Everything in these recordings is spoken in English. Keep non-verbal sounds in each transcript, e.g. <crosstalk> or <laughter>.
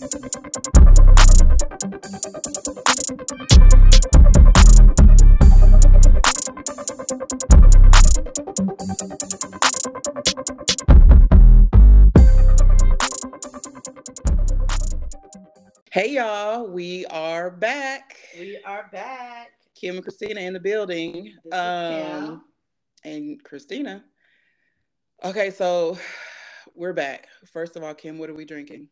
Hey y'all, we are back. We are back. Kim and Christina in the building. Um, and Christina. Okay, so <sighs> we're back. First of all, Kim, what are we drinking?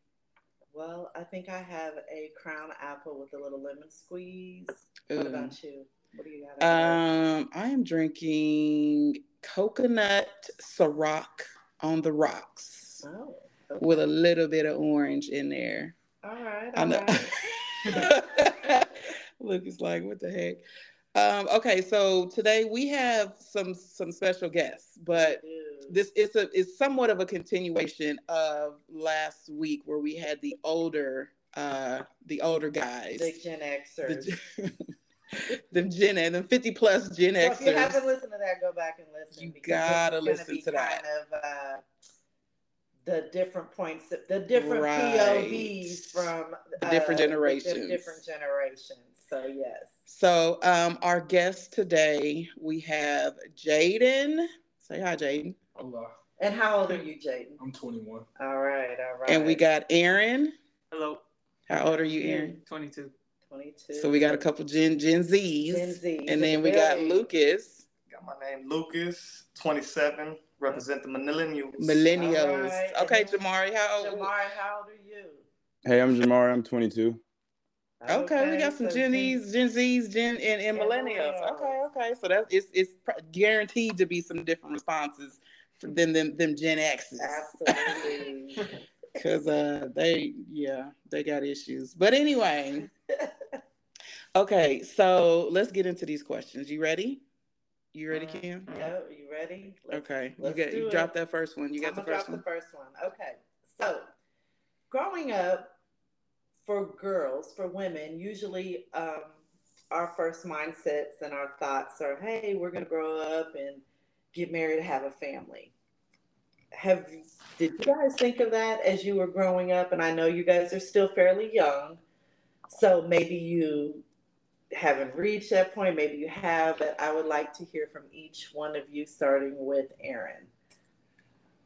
Well, I think I have a crown apple with a little lemon squeeze. What about you? What do you got? Um, I am drinking coconut Ciroc on the rocks oh, okay. with a little bit of orange in there. all right. I know. right. <laughs> Look, it's like, what the heck? Um, okay, so today we have some some special guests, but Dude. This is a is somewhat of a continuation of last week where we had the older uh the older guys. the Gen Xers. The, the Gen <laughs> and the 50 plus Gen So if you haven't Xers. listened to that, go back and listen. You gotta listen to that. Kind of, uh, the different points, the different Right. POVs from The different uh, generations. different generations. So yes. So um our guest today we have Jaden. Say hi, Jaden. Hola, And how old are you, <laughs> Jaden? I'm 21. All right, all right. And we got Aaron. Hello. How old are you, Aaron? 22. 22. So we got a couple Gen Gen Zs. Gen Zs And then we got. Lucas, Got my name Lucas, 27, represent the millennials. millennials. All right, Okay, and Jamari, how old? Jamari, how old are you? Hey, I'm Jamari. I'm 22. Okay, we got some so Gen Gen- Zs, Gen Zs, Gen and, and And millennials. millennials. Okay, okay. So that's it's it's pr- guaranteed to be some different responses for them them Gen X's. Absolutely. <laughs> Cause uh they yeah, they got issues. But anyway. <laughs> Okay, so let's get into these questions. You ready? You ready, Uh, Kim? Yo, you ready? Let's- Okay. You let's got do you dropped that first one. You got the first drop one? the first one. Okay. So, growing up, for girls, for women, usually um, our first mindsets and our thoughts are, "Hey, we're gonna grow up and get married, have a family." Have did you guys think of that as you were growing up? And I know you guys are still fairly young, so maybe you haven't reached that point. Maybe you have. But I would like to hear from each one of you, starting with Aaron.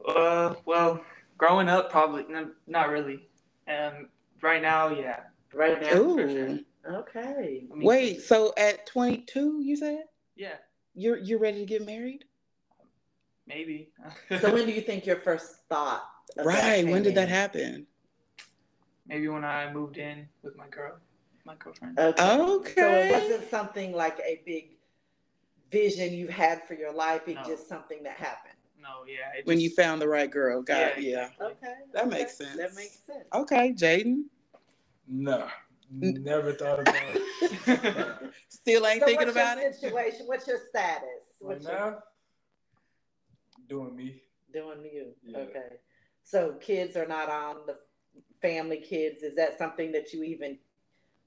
Uh, well, growing up, probably n- not really. Um, right now, yeah. Right now, for sure. Ooh. okay. I mean, Wait, so at 22, you said Yeah, you're you're ready to get married? Maybe. So when <laughs> do you think your first thought? of Right. When came did that happen? maybe when I moved in with my girl, my girlfriend. Okay. So it wasn't something like a big vision you had for your life. It's No. just something that happened. no, yeah. it When you found the right girl. Got Yeah, yeah. exactly. Okay. That okay. makes sense. That makes sense. Okay, Jaden. No. never thought about it. <laughs> Still ain't so thinking about it. situation? What's your status? Right What's your, now, doing me. doing you? Yeah. Okay. So kids are not on the family kids. Is that something that you even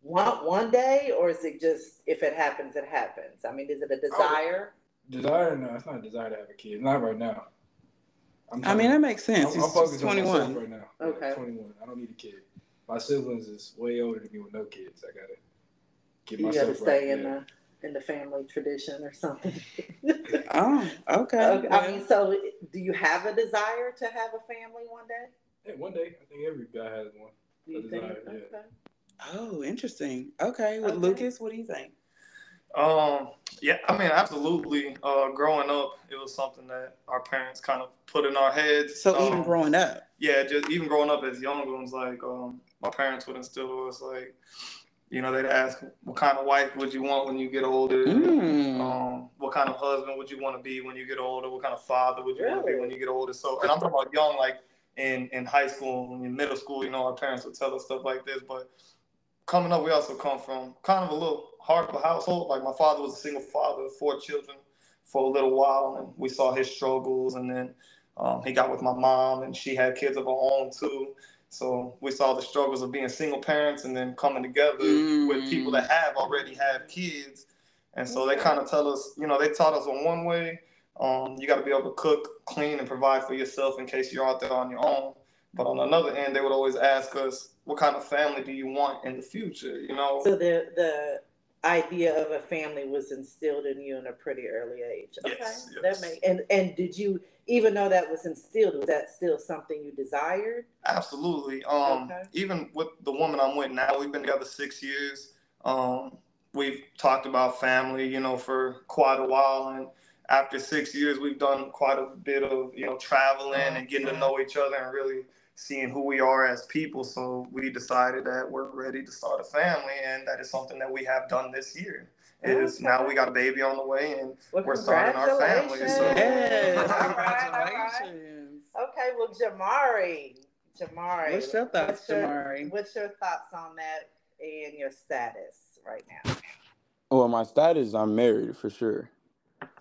want one day, or is it just if it happens, it happens? I mean, is it a oh, desire? Desire? No, it's not a desire to have a kid. Not right now. I'm I mean, that makes I'm, sense. I'm He's focused on 21. myself right now. Yeah, Okay. 21. I don't need a kid. My siblings is way older than me with no kids. I gotta get you myself got to stay right. in yeah. the in the family tradition or something. <laughs> Oh, okay. Okay, I mean, so do you have a desire to have a family one day? Hey, one day, I think every guy has one. Do you A think? desire, yeah. Okay. oh, interesting. Okay, with Okay. Lucas, what do you think? Um, yeah, I mean, absolutely. Uh, growing up, it was something that our parents kind of put in our heads. So even Um, growing up, yeah, just even growing up as young ones, like um, my parents would instill to us, like, you know, they'd ask, "What kind of wife would you want when you get older? Mm. Um, what kind of husband would you want to be when you get older? What kind of father would you want to be when you get older?" So, and I'm talking about young, like in in high school, in middle school. You know, our parents would tell us stuff like this, but coming up, we also come from kind of a little hard of a household. Like my father was a single father, of four children for a little while, and we saw his struggles. And then um, he got with my mom, and she had kids of her own too. So we saw the struggles of being single parents and then coming together Mm. with people that have already have kids. And so they kind of tell us, you know, they taught us on one way, um, you got to be able to cook, clean, and provide for yourself in case you're out there on your own. But on another end, they would always ask us, "What kind of family do you want in the future?" You know. So the the idea of a family was instilled in you in a pretty early age. Okay, Yes, that yes. and and did you even though that was instilled? Was that still something you desired? Absolutely. Um, Okay. even with the woman I'm with now, we've been together six years. Um, we've talked about family, you know, for quite a while, and after six years, we've done quite a bit of, you know, traveling and getting to know each other and really seeing who we are as people. So we decided that we're ready to start a family, and that is something that we have done this year. Is Okay. now we got a baby on the way, and Well, We're starting our family, so- congratulations. Yes, All right, all right. congratulations. Okay, well, Jamari, Jamari, What's your thoughts, what's your- Jamari? What's your thoughts on that and your status right now? Oh, well, my status, I'm married for sure.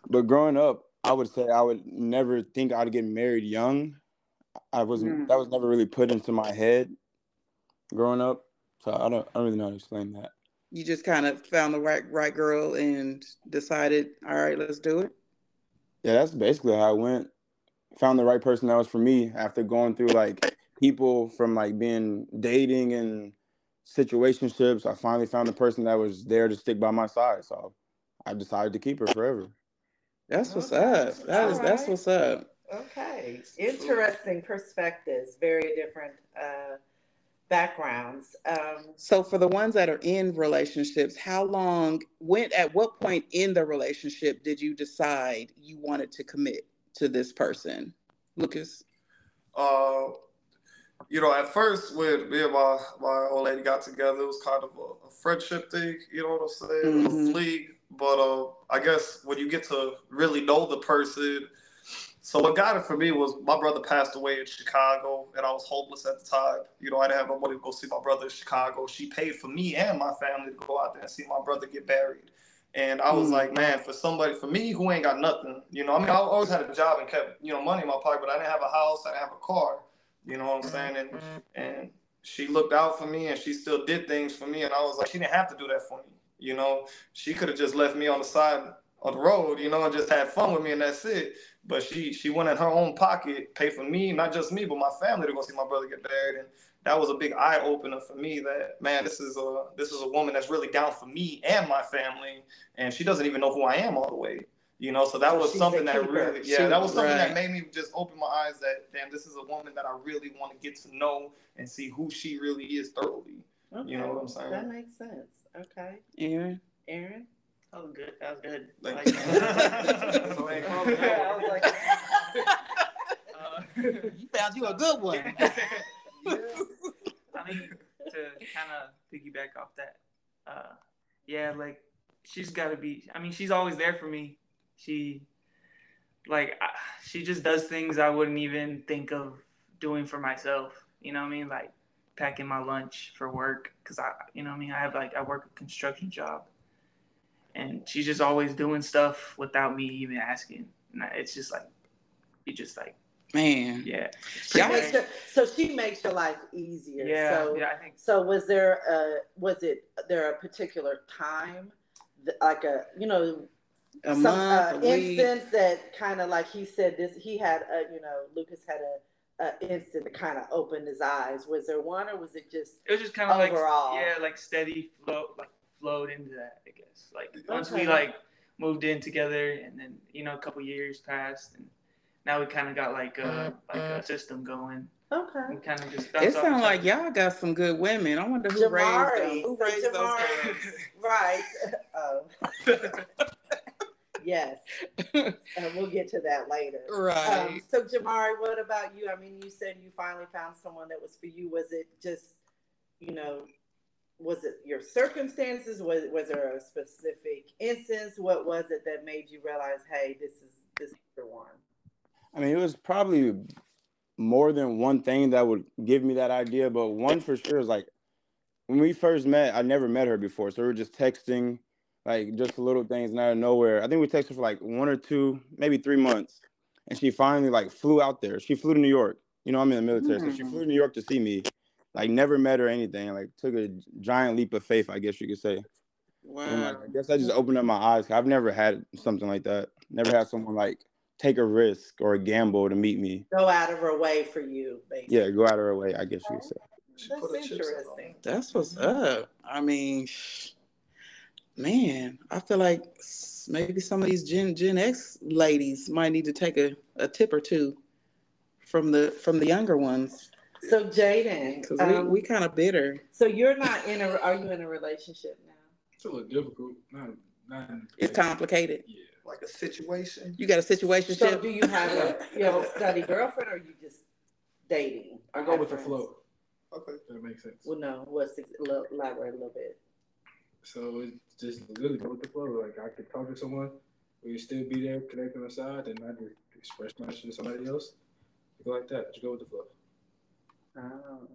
But growing up, I would say I would never think I'd get married young. I wasn't. Mm. That was never really put into my head growing up. So I don't. I don't really know how to explain that. You just kind of found the right right girl and decided, all right, let's do it. Yeah, that's basically how I went. Found the right person that was for me after going through like people from like being dating and situationships. I finally found the person that was there to stick by my side. So I decided to keep her forever. That's what's Okay. up. That is that's what's up. Okay, interesting perspectives, very different uh, backgrounds. Um, So for the ones that are in relationships, how long when at what point in the relationship did you decide you wanted to commit to this person? Lucas? uh, you know, at first when me and my, my old lady got together, it was kind of a, a friendship thing, you know what I'm saying? Mhm. A fleet. But uh, I guess when you get to really know the person, so what got it for me was my brother passed away in Chicago and I was homeless at the time. You know, I didn't have no money to go see my brother in Chicago. She paid for me and my family to go out there and see my brother get buried. And I was Mm. like, man, for somebody, for me who ain't got nothing, you know, I mean, I always had a job and kept, you know, money in my pocket, but I didn't have a house, I didn't have a car, you know what I'm saying? And and she looked out for me and she still did things for me. And I was like, she didn't have to do that for me, you know. She could have just left me on the side of the road, you know, and just had fun with me and that's it. But she she went in her own pocket, paid for me, not just me, but my family to go see my brother get buried. And that was a big eye opener for me that man, this is a this is a woman that's really down for me and my family. And she doesn't even know who I am all the way. You know, so that was she's something that really yeah, She- that was something that made me just open my eyes that damn, this is a woman that I really want to get to know and see who she really is thoroughly. You know what I'm saying? That makes sense. Okay, Aaron? Aaron. That was good. That was good. Thank Like, you. so, Ain't uh, calling I was like, uh, <laughs> You found you a good one. <laughs> I mean, to kind of piggyback off that, uh, yeah, like she's got to be. I mean, she's always there for me. She, like, I, she just does things I wouldn't even think of doing for myself. You know what I mean? Like packing my lunch for work because I, you know what I mean. I have like I work a construction job, and she's just always doing stuff without me even asking. And it's just like, you just like, Man. yeah, she Y'all- makes your, so she makes your life easier. yeah, So, yeah. I think so was there a was it there a particular time, like a you know A some month, uh, a instance that kind of like he said this he had a you know Lucas had a, a instant that kind of opened his eyes. Was there one or was it just it was just kind of like yeah, like steady flow, like flowed into that. I guess like once Okay. we like moved in together, and then you know a couple years passed, and now we kind of got like a like a system going. okay? We kind of just It bounce sounds like y'all got some good women. I wonder who raised them. Who so raised those Jamari- girls? Right. <laughs> Oh, <laughs> yes. And we'll get to that later. Right. Um, so Jamari, what about you? I mean, you said you finally found someone that was for you. Was it just, you know, was it your circumstances? Was was there a specific instance? What was it that made you realize, hey, this is this is the one? I mean, it was probably more than one thing that would give me that idea, but one for sure is like when we first met, I never met her before, so we were just texting, like just little things, and out of nowhere. I think we texted for like one or two, maybe three months, and she finally like flew out there. She flew to New York. You know, I'm in the military, so she Hmm. flew to New York to see me. Like never met her or anything. Like took a giant leap of faith, I guess you could say. And like, Wow. I guess I just opened up my eyes. I've never had something like that. Never had someone like take a risk or a gamble to meet me. Go out of her way for you, basically. Yeah, go out of her way, I guess you could say. That's put her chips in interesting. That's what's up. I mean, man, I feel like maybe some of these Gen Gen X ladies might need to take a, a tip or two from the from the younger ones So Jaden, because um, we, we kind of bitter. so you're not in a, are you in a relationship now? It's a little difficult. Not, not. It's complicated. Yeah. Like a situation. You got a situation. So do you have a, you have a study girlfriend or you just dating? I or go have with the flow. Okay. That makes sense. Well, no, what's, the- elo- elaborate a little bit. So it's just literally go with the flow. Like I could talk to someone, we still be there, connecting on the side, and not just express my shit to somebody else. Go like that. Just go with the flow. Oh.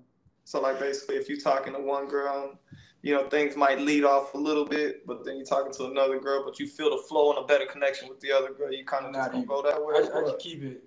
So like basically, if you're talking to one girl, you know things might lead off a little bit, but then you're talking to another girl, but you feel the flow and a better connection with the other girl. You kind of just Not gonna go that way. I, just- I just keep it.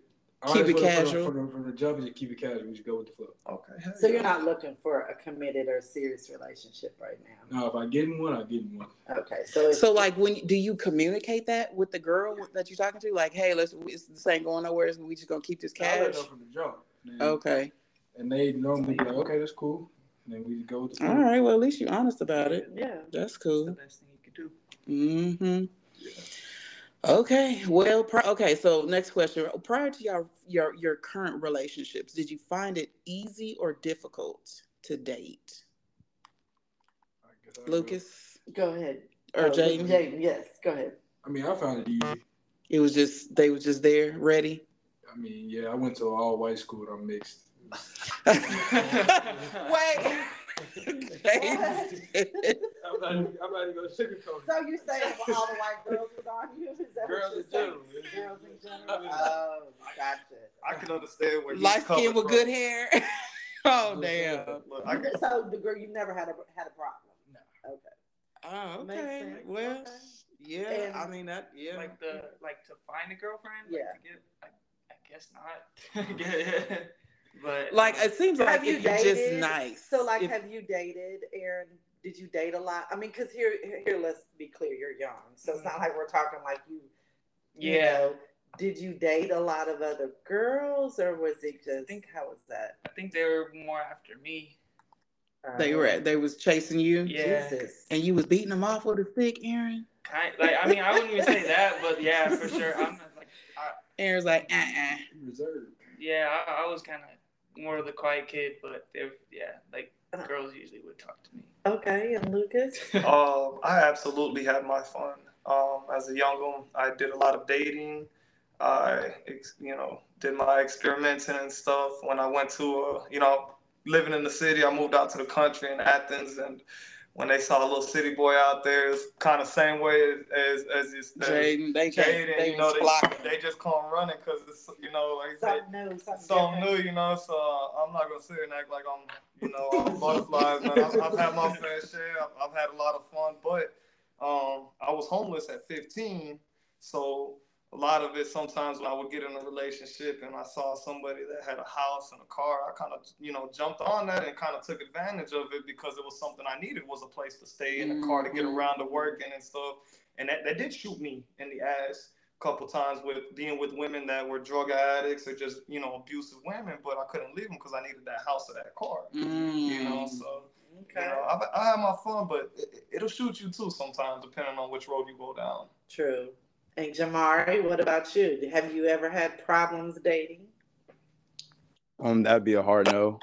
Keep just it wanna- for the- casual. For the, for the job, just keep it casual. We just go with the flow. Okay. hell So yeah. you're not looking for a committed or serious relationship right now? No, if I get in one, I get in one. Okay, so So like when do you communicate that with the girl that you're talking to? Like, hey, let's it's, this ain't going nowhere. So we just gonna keep this I let cash. know from the jump. And, Okay. And they normally be like, okay, that's cool. And then we go with the. All right. Well, at least you're honest about it. yeah. That's cool. That's the best thing you could do. Mm-hmm. Okay. Well, pri- okay. So next question. Prior to your your your current relationships, did you find it easy or difficult to date, I I Lucas Go ahead. or Oh, Jaden? Jaden, yes, go ahead. I mean, I found it easy. It was just they was just there, ready. I mean, yeah, I went to all white school and I'm mixed. Wait. I'm not, I'm not even gonna sugarcoat it. So you saying all the white girls was on you? Is that Girls what in you're saying? general. Girls in general? Oh, gotcha. I can understand where he's Light skin coming with from. good hair. <laughs> oh damn. Look, I get, So the girl, you never had a, had a problem? No. Okay. Oh, Makes okay. sense, Well, okay. yeah. And- I mean that. Yeah. Like the like to find a girlfriend. Like, Yeah. To get, I, I guess not. <laughs> Yeah. But like it seems Have like you if you're just nice. So like, if- have you dated, Aaron? Did you date a lot? I mean, because here, here, let's be clear, you're young, so it's not like we're talking like you. you Yeah. know, did you date a lot of other girls, or was it just? I think- how was that? I think they were more after me. they were they was chasing you, Yeah. Jesus. and you was beating them off with a stick, Aaron. Kind like I mean I wouldn't even say <laughs> that, but yeah, for sure. I'm like I, Aaron's like, uh, uh Reserved. yeah, I, I was kind of more of the quiet kid, but they yeah, like girls usually would talk to me. Okay, and Lucas. <laughs> Um, I absolutely had my fun. Um, as a young one, I did a lot of dating. I, ex- you know, did my experimenting and stuff. When I went to, uh, you know, living in the city, I moved out to the country in Athens, and when they saw a little city boy out there, it's kind of same way as as, as, as Jaden, they Jaden. they You know, they, they just come running because it's, you know, like I said, Something new, something, something new, you know. So uh, I'm not gonna sit here and act like I'm, you know, all <laughs> butterflies, man. I've, I've had my fair share. I've, I've had a lot of fun, but um, I was homeless at 15, so a lot of it sometimes when I would get in a relationship and I saw somebody that had a house and a car, I kind of, you know, jumped on that and kind of took advantage of it because it was something I needed was a place to stay and a car to get Mhm. around to work and, and stuff. And that, that did shoot me in the ass a couple times with being with women that were drug addicts or just, you know, abusive women, but I couldn't leave them because I needed that house or that car. You know, Mm. so you Okay, know, I, I have my fun, but it, it'll shoot you too sometimes, depending on which road you go down. true. And Jamari, what about you? Have you ever had problems dating? Um, that'd be a hard no.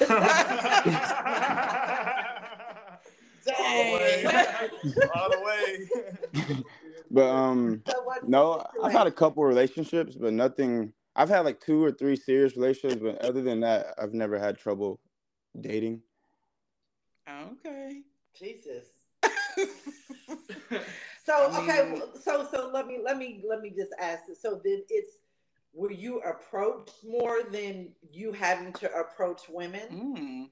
<laughs> Dang. <laughs> All the way. But um, So no, I've had a situation? couple relationships, but nothing. I've had like two or three serious relationships, but other than that, I've never had trouble dating. Okay. Jesus. <laughs> So I okay, mean- so so let me let me let me just ask this. So then it's were you approached more than you having to approach women? Mm.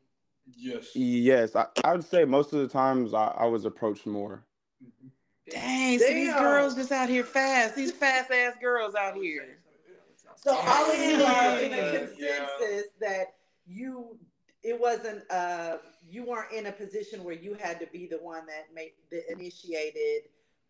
Yes. Yes, I, I would say most of the times I, I was approached more. Mhm. Dang, so these girls just out here fast. These fast ass girls out here. So all of you are in a Yeah. consensus that you it wasn't uh you weren't in a position where you had to be the one that made that initiated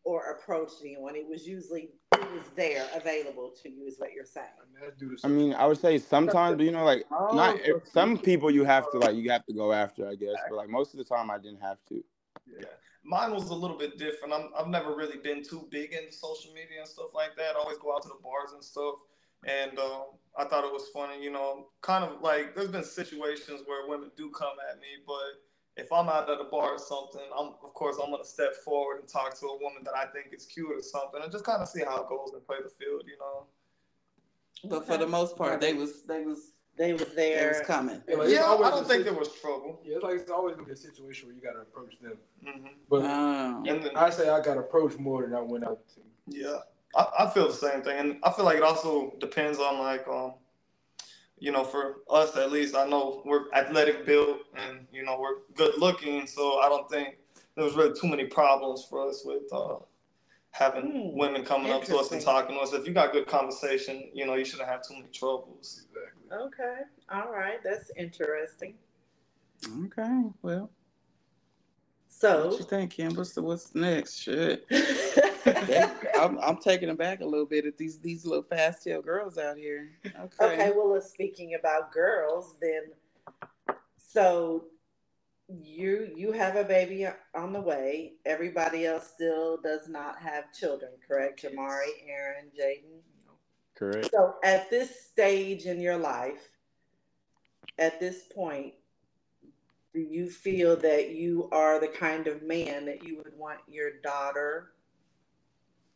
or approached anyone. It was usually it was there available to you, is what you're saying. I mean, that's due to I would say sometimes, but you know, like <laughs> Oh, not so some people you have to like you have to go after, I guess. But like most of the time, I didn't have to. Yeah. Mine was a little bit different. I'm, I've never really been too big into social media and stuff like that. I always go out to the bars and stuff. And um, I thought it was funny, you know, kind of like there's been situations where women do come at me, but if I'm out at a bar or something, I'm of course I'm gonna step forward and talk to a woman that I think is cute or something, and just kind of see how it goes and play the field, you know. But for the most part, they was they was They was they there. was coming. Yeah, like, Yeah, I don't think there was trouble. Yeah, it's like it's always gonna be a situation where you gotta approach them. Mm-hmm. But Oh. And then, I say I got approached more than I went out to. Yeah, I, I feel the same thing, and I feel like it also depends on like um, you know, for us at least, I know we're athletic built and you know we're good looking, so I don't think there was really too many problems for us with uh, having Hmm, women coming up to us and talking to us. If you got good conversation, you know, you shouldn't have too many troubles. Exactly. Okay. All right. That's interesting. Okay. Well, So what you think, Kim? What's the what's next? Shit. <laughs> <laughs> I'm, I'm taken aback a little bit at these these little fast tail girls out here. Okay. Okay, well, let's speaking about girls, then. So, you you have a baby on the way. Everybody else still does not have children, correct? Jamari, Aaron, Jaden. Correct. So, at this stage in your life, at this point, do you feel that you are the kind of man that you would want your daughter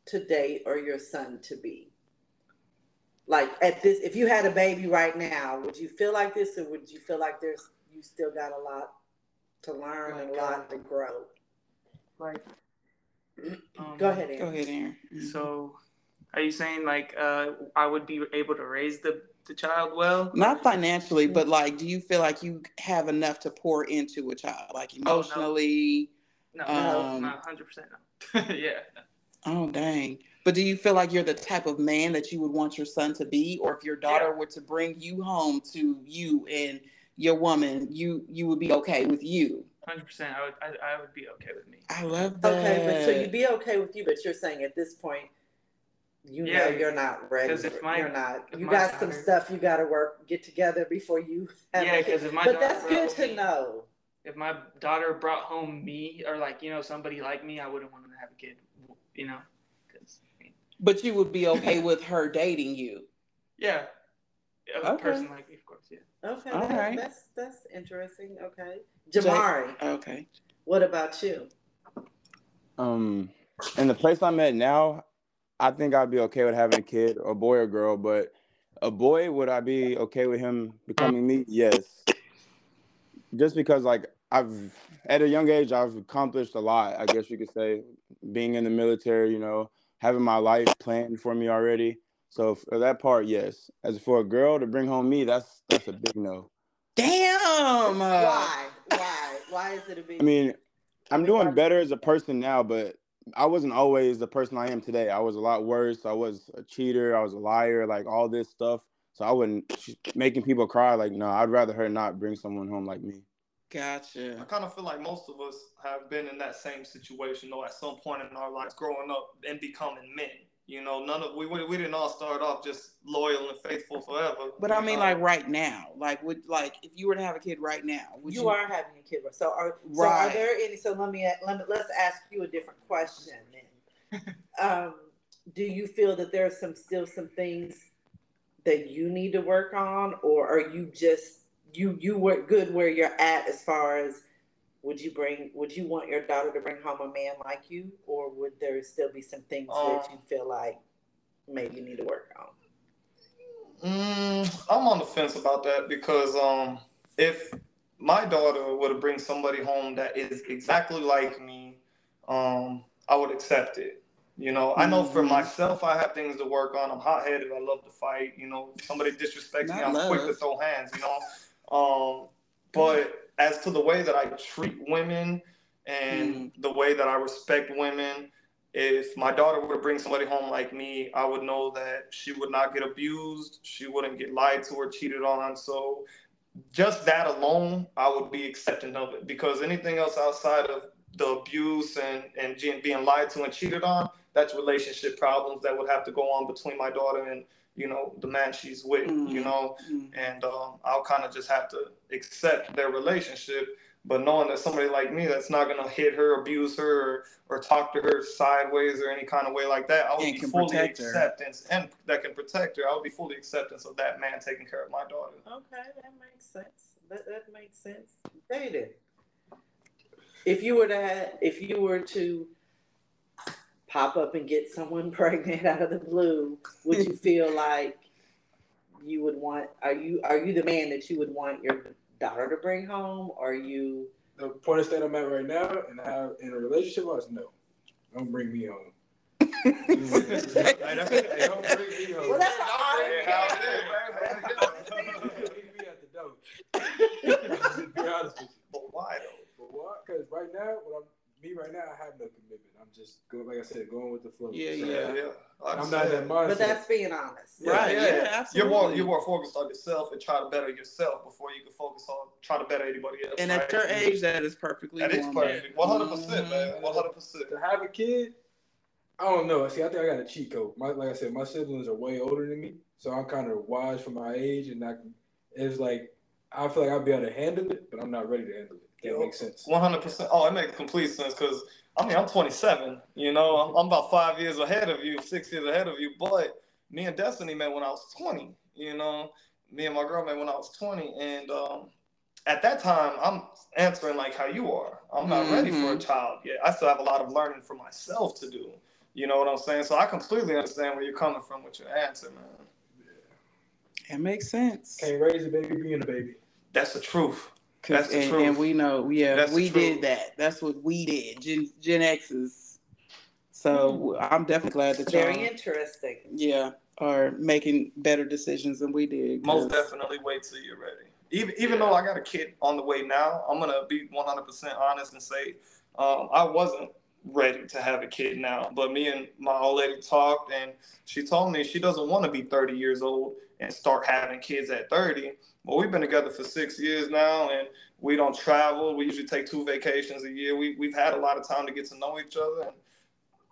to date or your son to be? Like at this, if you had a baby right now, would you feel like this, or would you feel like there's you still got a lot to learn and a lot to grow? Like, <clears throat> um, Go ahead, Aaron. Go ahead, Aaron. So, are you saying like uh, I would be able to raise the the child well? Not financially, but like, do you feel like you have enough to pour into a child, like emotionally? No, Um, not hundred percent. No. <laughs> yeah. Oh, dang. But do you feel like you're the type of man that you would want your son to be, or if your daughter were to bring you home to you and your woman, you you would be okay with you? Hundred percent. I would. I, I would be okay with me. I love that. Okay, but so you'd be okay with you, but you're saying at this point, you know you're not ready. 'cause if my- you're not. if You my got some stuff you got to work, get together before you. Have Yeah, a kid. 'cause if my But daughter that's good brought to me- know. If my daughter brought home me or like you know somebody like me, I wouldn't want to have a kid. You know, But you would be okay with her dating you. <laughs> yeah, a Okay. person like me, of course. Yeah. Okay, All that- right. that's that's interesting. Okay, Jay- Jamari, Okay. what about you? Um, in the place I'm at now, I think I'd be okay with having a kid, a boy or girl. But a boy, would I be okay with him becoming me? Yes. Just because, like, I've at a young age, I've accomplished a lot. I guess you could say, being in the military, you know, having my life planned for me already. So for that part, yes. As for a girl to bring home me, that's that's a big no. Damn. uh, Why? Why? Why is it a big? I mean, I'm doing better as a person now, but I wasn't always the person I am today. I was a lot worse. I was a cheater. I was a liar, like all this stuff. So I wouldn't she's making people cry. Like, no, I'd rather her not bring someone home like me. I kind of feel like most of us have been in that same situation, though, at some point in our lives, growing up and becoming men. You know, none of we we, we didn't all start off just loyal and faithful forever. But I mean, know? like right now, like would like if you were to have a kid right now, would you? you are having a kid, so are so are there any? So let me let me let's ask you a different question then. <laughs> um, do you feel that there are some still some things that you need to work on, or are you just you you were good where you're at as far as would you bring would you want your daughter to bring home a man like you, or would there still be some things that Um, you feel like maybe you need to work on? Mm, I'm on the fence about that because um, if my daughter were to bring somebody home that is exactly like me, um, I would accept it. You know, I know for Mhm. myself, I have things to work on. I'm hot headed. I love to fight. You know, if somebody disrespects me, I'm quick to throw hands. You know, um, but as to the way that I treat women and the way that I respect women, if my daughter were to bring somebody home like me, I would know that she would not get abused, she wouldn't get lied to or cheated on. So, just that alone, I would be accepting of it. Because anything else outside of the abuse and and being lied to and cheated on, that's relationship problems that would have to go on between my daughter and you know the man she's with. You Mm. know, Mm. and um, I'll kind of just have to accept their relationship. But knowing that somebody like me that's not gonna hit her, abuse her, or, or talk to her sideways or any kind of way like that, I would And be fully protect her. acceptance and that can protect her. I would be fully acceptance of that man taking care of my daughter. Okay, that makes sense. That that makes sense. Dated. If you were to have, if you were to pop up and get someone <laughs> pregnant out of the blue, would you feel like you would want? Are you are you the man that you would want your daughter to bring home? Or are you? The point of state I'm at right now, and how in a relationship was no, don't bring me home. <laughs> Hey, don't bring me home. Well, that's an Yeah, how honest it is, answer. man. Leave me at the door. be honest with you. But why though? But what? Because right now, what I'm me right now, I have no commitment. I'm just going, like I said, going with the flow. Yeah, So, yeah. yeah. I I'm not that understand. mindset. But that's being honest. Yeah, Right, yeah, yeah, You're more you're more focused on yourself and try to better yourself before you can focus on trying to better anybody else. And right? at your age, that is perfectly that is normal. perfect. One hundred percent, man. Mhm. One hundred percent. to have a kid, I don't know. See, I think I got a cheat code. My, like I said, my siblings are way older than me, so I'm kind of wise for my age, and I can, it's like I feel like I'll be able to handle it, but I'm not ready to handle it. If that makes sense. One hundred percent. Oh, it makes complete sense because I mean I'm 27. You know, I'm, I'm about five years ahead of you, six years ahead of you. But me and Destiny met when I was 20. You know, me and my girl met when I was 20, and um, at that time I'm answering like how you are. I'm not ready for a Mhm. child yet. I still have a lot of learning for myself to do. You know what I'm saying? So I completely understand where you're coming from with your answer, man. It makes sense. Can't raise a baby being a baby. That's the truth. 'Cause- That's the and, truth. and we know, yeah, That's we did that. That's what we did. Gen Gen X's. So I'm definitely glad that y'all, Very interesting. yeah, are making better decisions than we did. 'cause- Most definitely wait till you're ready. Even even though I got a kid on the way now, I'm gonna be 100% honest and say um, I wasn't ready to have a kid now. But me and my old lady talked, and she told me she doesn't want to be 30 years old and start having kids at 30. Well, we've been together for six years now, and we don't travel. We usually take two vacations a year. We we've had a lot of time to get to know each other. And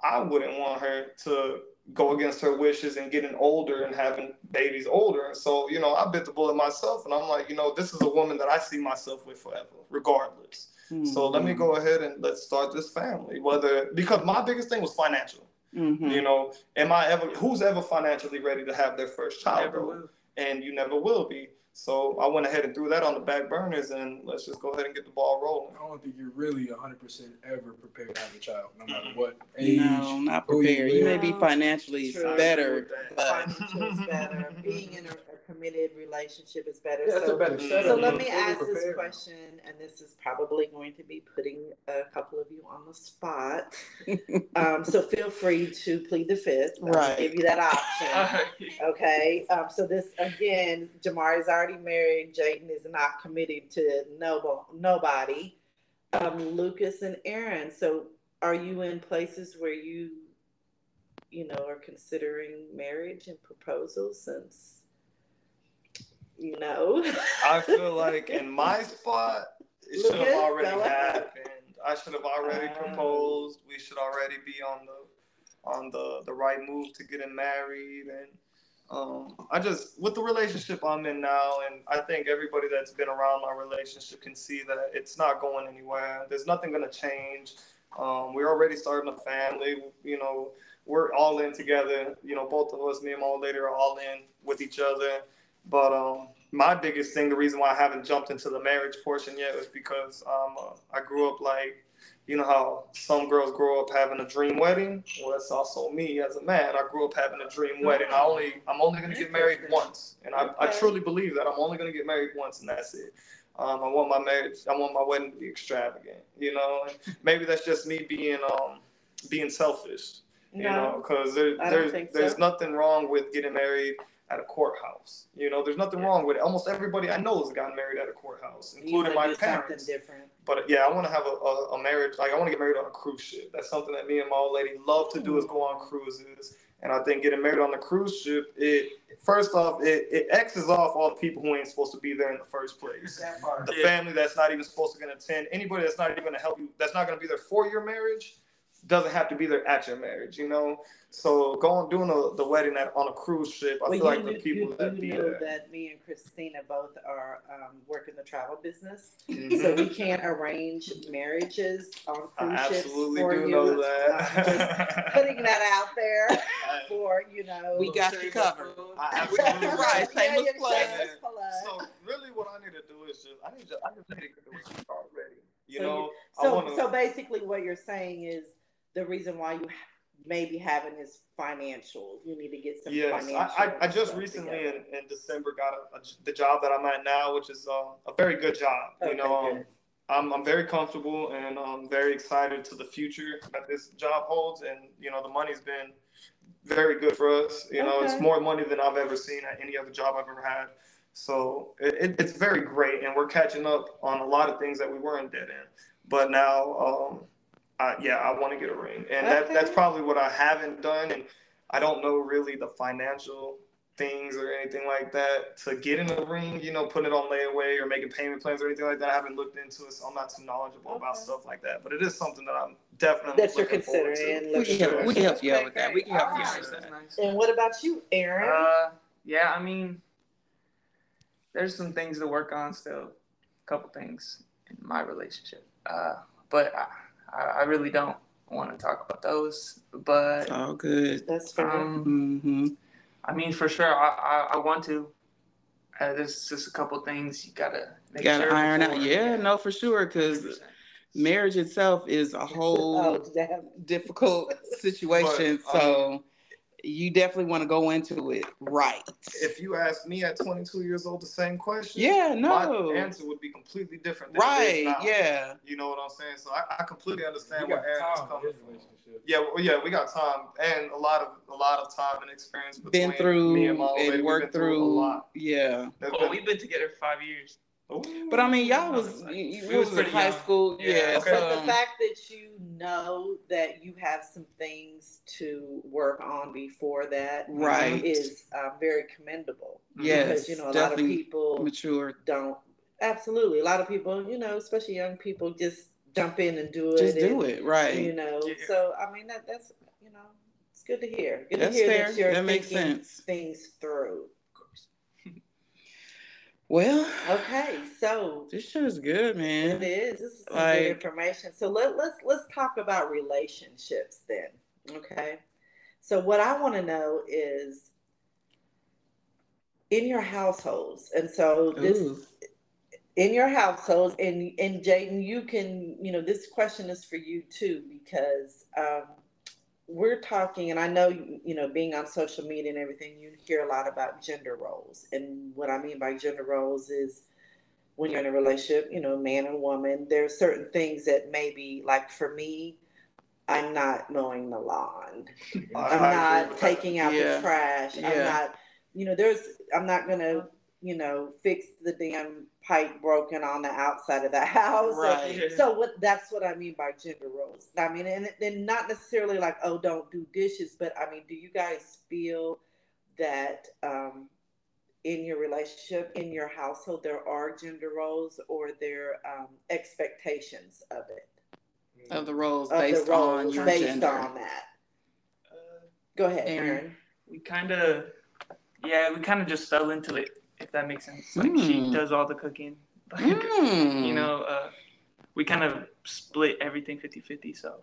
I wouldn't want her to go against her wishes and getting older and having babies older. And so, you know, I bit the bullet myself and I'm like, you know, this is a woman that I see myself with forever, regardless. So let me go ahead and let's start this family. Whether because my biggest thing was financial. Mhm. You know, am I ever who's ever financially ready to have their first child? Never will. And you never will be. So I went ahead and threw that on the back burners and let's just go ahead and get the ball rolling. I don't think you're really 100% ever prepared to have a child, no matter what age. No, not who you prepared. You, may be financially True. better, but Financial better. Being in a, a committed relationship is better. Yeah, that's so, a better So let me fully ask this question, and this is probably going to be putting a couple of you on the spot. <laughs> Um, so feel free to plead the fifth. I'll Right. Give you that option. <laughs> Okay. Um, so this again, Jamar is already married. Jaden is not committed to no nobody. Um, Lucas and Aaron. So are you in places where you, you know, are considering marriage and proposals since, you know? I feel <laughs> like in my spot, it should have already happened. I should have already Ah. proposed. We should already be on the on the the right move to getting married and um, I just with the relationship I'm in now, and I think everybody that's been around my relationship can see that it's not going anywhere. There's nothing gonna change. Um, we're already starting a family. You know, we're all in together. You know, both of us, me and my old lady, are all in with each other. But um, my biggest thing, the reason why I haven't jumped into the marriage portion yet, is because uh, I grew up like, you know how some girls grow up having a dream wedding. Well, that's also me as a man. I grew up having a dream wedding. I only, I'm only gonna get married once, and I, I truly believe that I'm only gonna get married once, and that's it. Um, I want my marriage, I want my wedding to be extravagant, you know. And maybe that's just me being um, being selfish, you know, because there, there's so. there's nothing wrong with getting married at a courthouse. You know, there's nothing wrong with it. Almost everybody I know has gotten married at a courthouse, including my parents. different. But yeah, I want to have a, a, a marriage. Like I want to get married on a cruise ship. That's something that me and my old lady love to do is go on cruises And I think getting married on the cruise ship, it first off, it, it X's off all the people who ain't supposed to be there in the first place. The Yeah. family that's not even supposed to gonna attend, anybody that's not even gonna help you, that's not gonna be there for your marriage, doesn't have to be there at your marriage, you know. So going doing a, the wedding at, on a cruise ship, I Well, feel you, like the knew- people you, that you be know there. that me and Christina both are um, work in the travel business, Mhm. so we can't arrange marriages on cruise ships absolutely for do you. know I'm that. Putting that out there <laughs> <laughs> for you know. We got you covered. I <laughs> absolutely Right, Yeah, shameless yeah, plug. shameless plug. So really, what I need to do is just I need to I just need to get the start ready. You So know, I So, want to. so basically, what you're saying is the reason why you maybe having is financial. You need to get some Yes. I, I, just recently in, in December got a, a, the job that I'm at now, which is um, a very good job. Okay, you know, um. I'm, I'm very comfortable and I'm very excited to the future that this job holds. And, you know, the money's been very good for us. You know, it's more money than I've ever seen at any other job I've ever had. So it, it, it's very great. And we're catching up on a lot of things that we weren't dead in. But now, um, I, yeah, I want to get a ring. And that that's probably what I haven't done. And I don't know really the financial things or anything like that to get in the ring, you know, putting it on layaway or making payment plans or anything like that. I haven't looked into it, so I'm not too knowledgeable about stuff like that. But it is something that I'm definitely That you're considering to. and We looking can help, we can help you out with that. We can help All you out right. with That's that. nice. And what about you, Aaron? Uh, yeah, I mean, there's some things to work on still. A couple things in my relationship. Uh, but I, I, I really don't want to talk about those. But It's all good. That's fair. um, hmm I mean, for sure, I, I, I want to. Uh, there's just a couple things you gotta make Gotta sure iron out. before- Yeah, no, for sure. Because marriage itself is a <laughs> oh, whole damn. difficult <laughs> situation. But, um, so you definitely want to go into it right. If you ask me at 22 years old the same question, Yeah, no. my answer would be completely different. Than it is Right. now. Yeah. You know what I'm saying? So I, I completely understand where Aaron's coming from. Yeah, well, yeah, we got time and a lot of a lot of time and experience between Been through me and my and worked been through, a lot. Yeah. There's Oh, been- we've been together five years. But I mean, y'all was it's you, you was was in high young. school. Yeah, Yeah. okay. But so- the fact that you know that you have some things to work on before that Right. is uh, very commendable. Yes, because you know a lot of people mature. don't. Absolutely, a lot of people, you know, especially young people, just jump in and do it. Just do and, it. Right. You know, Yeah. so I mean that that's you know it's good to hear. Good That's to hear fair. that you're That makes thinking sense. things through. Well, Okay, so this shit is good, man. It is. This is some Like- good information. So let, let's let's talk about relationships then. Okay. So what I want to know is in your households, and so this Ooh. in your households, and and Jaden, you can you know this question is for you too because um, we're talking, and I know you you know being on social media and everything, you hear a lot about gender roles, and what I mean by gender roles is when you're in a relationship, you know, man and woman, there's certain things that maybe, like for me, I'm not mowing the lawn. <laughs> I'm not taking out Yeah. the trash. I'm not, you know, there's, I'm not gonna, you know, fix the damn pipe broken on the outside of the <laughs> house. Right. So what? That's what I mean by gender roles. I mean, and then not necessarily like, oh, don't do dishes, but I mean, do you guys feel that um, in your relationship, in your household, there are gender roles or there um, expectations of it? Of the roles Of based the roles on your based gender. on that. Uh, Go ahead, Aaron. Aaron. we kind of, yeah, we kind of just fell into it, if that makes sense. Like she Mm. does all the cooking. <laughs> Like, Mm. You know, uh, we kind of split everything 50 50. So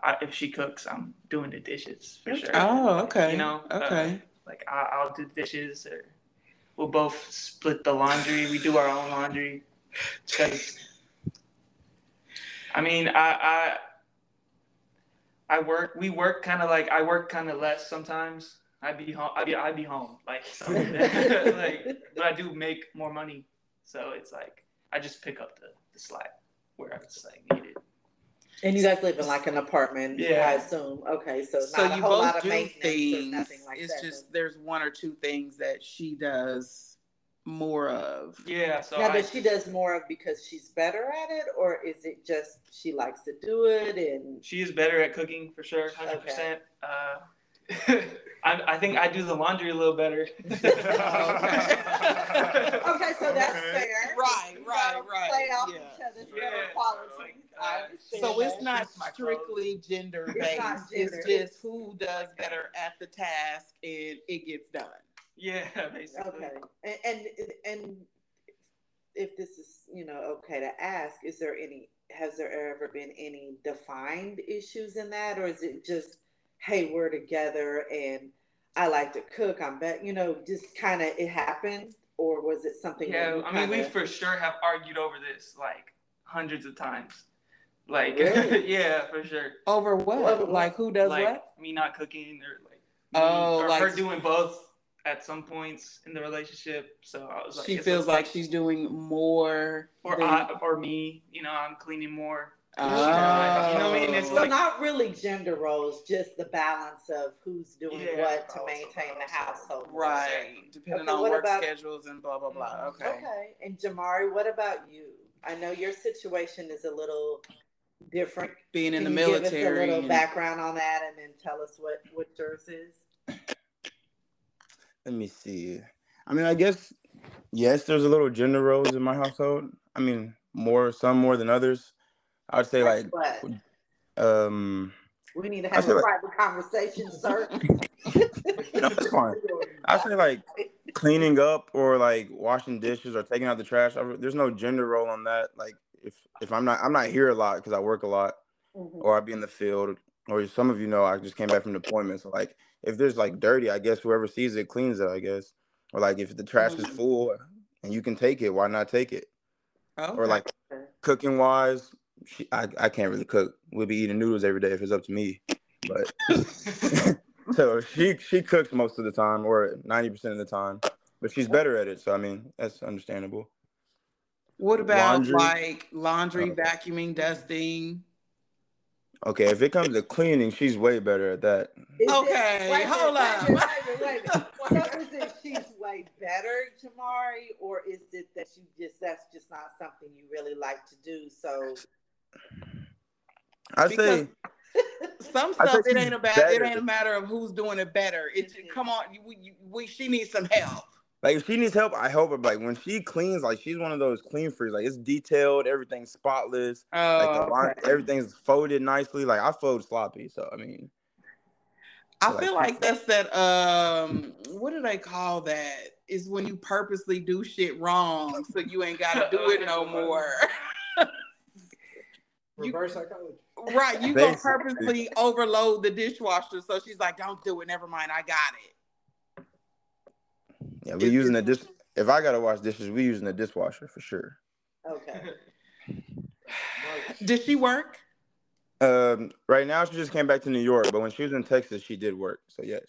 I, if she cooks, I'm doing the dishes for sure. Oh, okay. You know, uh, Okay. like I, I'll do the dishes or we'll both split the laundry. We do our own laundry. 'Cause, I mean, I, I, I work, we work kind of like, I work kind of less sometimes. I'd be home, I'd be, I'd be home. Like, so, <laughs> like, but I do make more money. So it's like, I just pick up the, the slack where it's like needed. And you guys live in like an apartment, Yeah. I assume. Okay, so, So you a whole both lot of do maintenance things. nothing like it's that. just there's one or two things that she does more of. Yeah. So now, I does she does more of because she's better at it, or is it just she likes to do it and She is better at cooking for sure, hundred percent. Uh, <laughs> I, I think I do the laundry a little better. <laughs> Okay, so that's Okay. fair. Right, right, right, Play off yeah. each other's Yeah, so, qualities. like, I understand So it's not Fix my clothes. strictly gender based. It's gender. just who does better at the task and it gets done. yeah, <laughs> basically. Okay, and, and and if this is you know okay to ask, is there any? Has there ever been any defined issues in that, or is it just, hey, we're together and I like to cook. I'm bet you know, just kind of it happened, or was it something? that Yeah, you I mean, we for sure have argued over this like hundreds of times. Like, Really? <laughs> yeah, for sure. Over what? Over? Like who does like what? me not cooking or like me, Oh, or like- her doing both at some points in the relationship. So I was like, she feels a- like she's doing more. or than- I, or me, you know, I'm cleaning more. Oh. You know what I mean? It's oh. So like- not really gender roles, just the balance of who's doing Yeah, what to maintain the household. right, depending Okay, on work about- schedules and blah blah blah. Mm-hmm. Okay. Okay. And Jamari, what about you? I know your situation is a little different. Being in Can the you give us military. a little and- background on that, and then tell us what what yours is. Let me see. I mean, I guess yes, there's a little gender roles in my household. I mean, more some more than others. I would say like what? um We need to have a like- private conversation, <laughs> sir. no, it's fine. <laughs> I say like cleaning up or like washing dishes or taking out the trash. I, there's no gender role on that. Like if if I'm not I'm not here a lot because I work a lot Mhm. or I'd be in the field or some of you know I just came back from deployment. So like if there's like dirty, I guess whoever sees it cleans it. I guess or like if the trash is Mhm. full and you can take it, why not take it? Okay. Or like cooking wise, she, I I can't really cook. We'll be eating noodles every day if it's up to me. But <laughs> <laughs> so she she cooks most of the time or ninety percent of the time, but she's better at it. So I mean that's understandable. what about laundry. like laundry, Oh. vacuuming, dusting? Okay, if it comes to cleaning, she's way better at that. Is it- Okay, wait hold wait on. minute, Wait a wait. So is it she's way better, Jamari, or is it that you just that's just not something you really like to do? So I Because- <laughs> say Some stuff it ain't about it ain't a matter of who's doing it better. It come on, we, you- we she needs some help. like if she needs help, I help her. But like when she cleans, like she's one of those clean freaks. Like it's detailed, everything's spotless. Like Oh, line, okay. everything's folded nicely. Like I fold sloppy, so I mean, I like feel she- like that's that. Um, what do they call that? Is when you purposely do shit wrong, so you ain't got to do it no more. <laughs> You- Reverse psychology. right? You gonna purposely overload the dishwasher, so she's like, "Don't do it. Never mind. I got it." yeah, we're using the dish. If I gotta wash dishes, we're using the dishwasher for sure. okay. Did she work? Um, right now she just came back to New York, but when she was in Texas, she did work. So yes.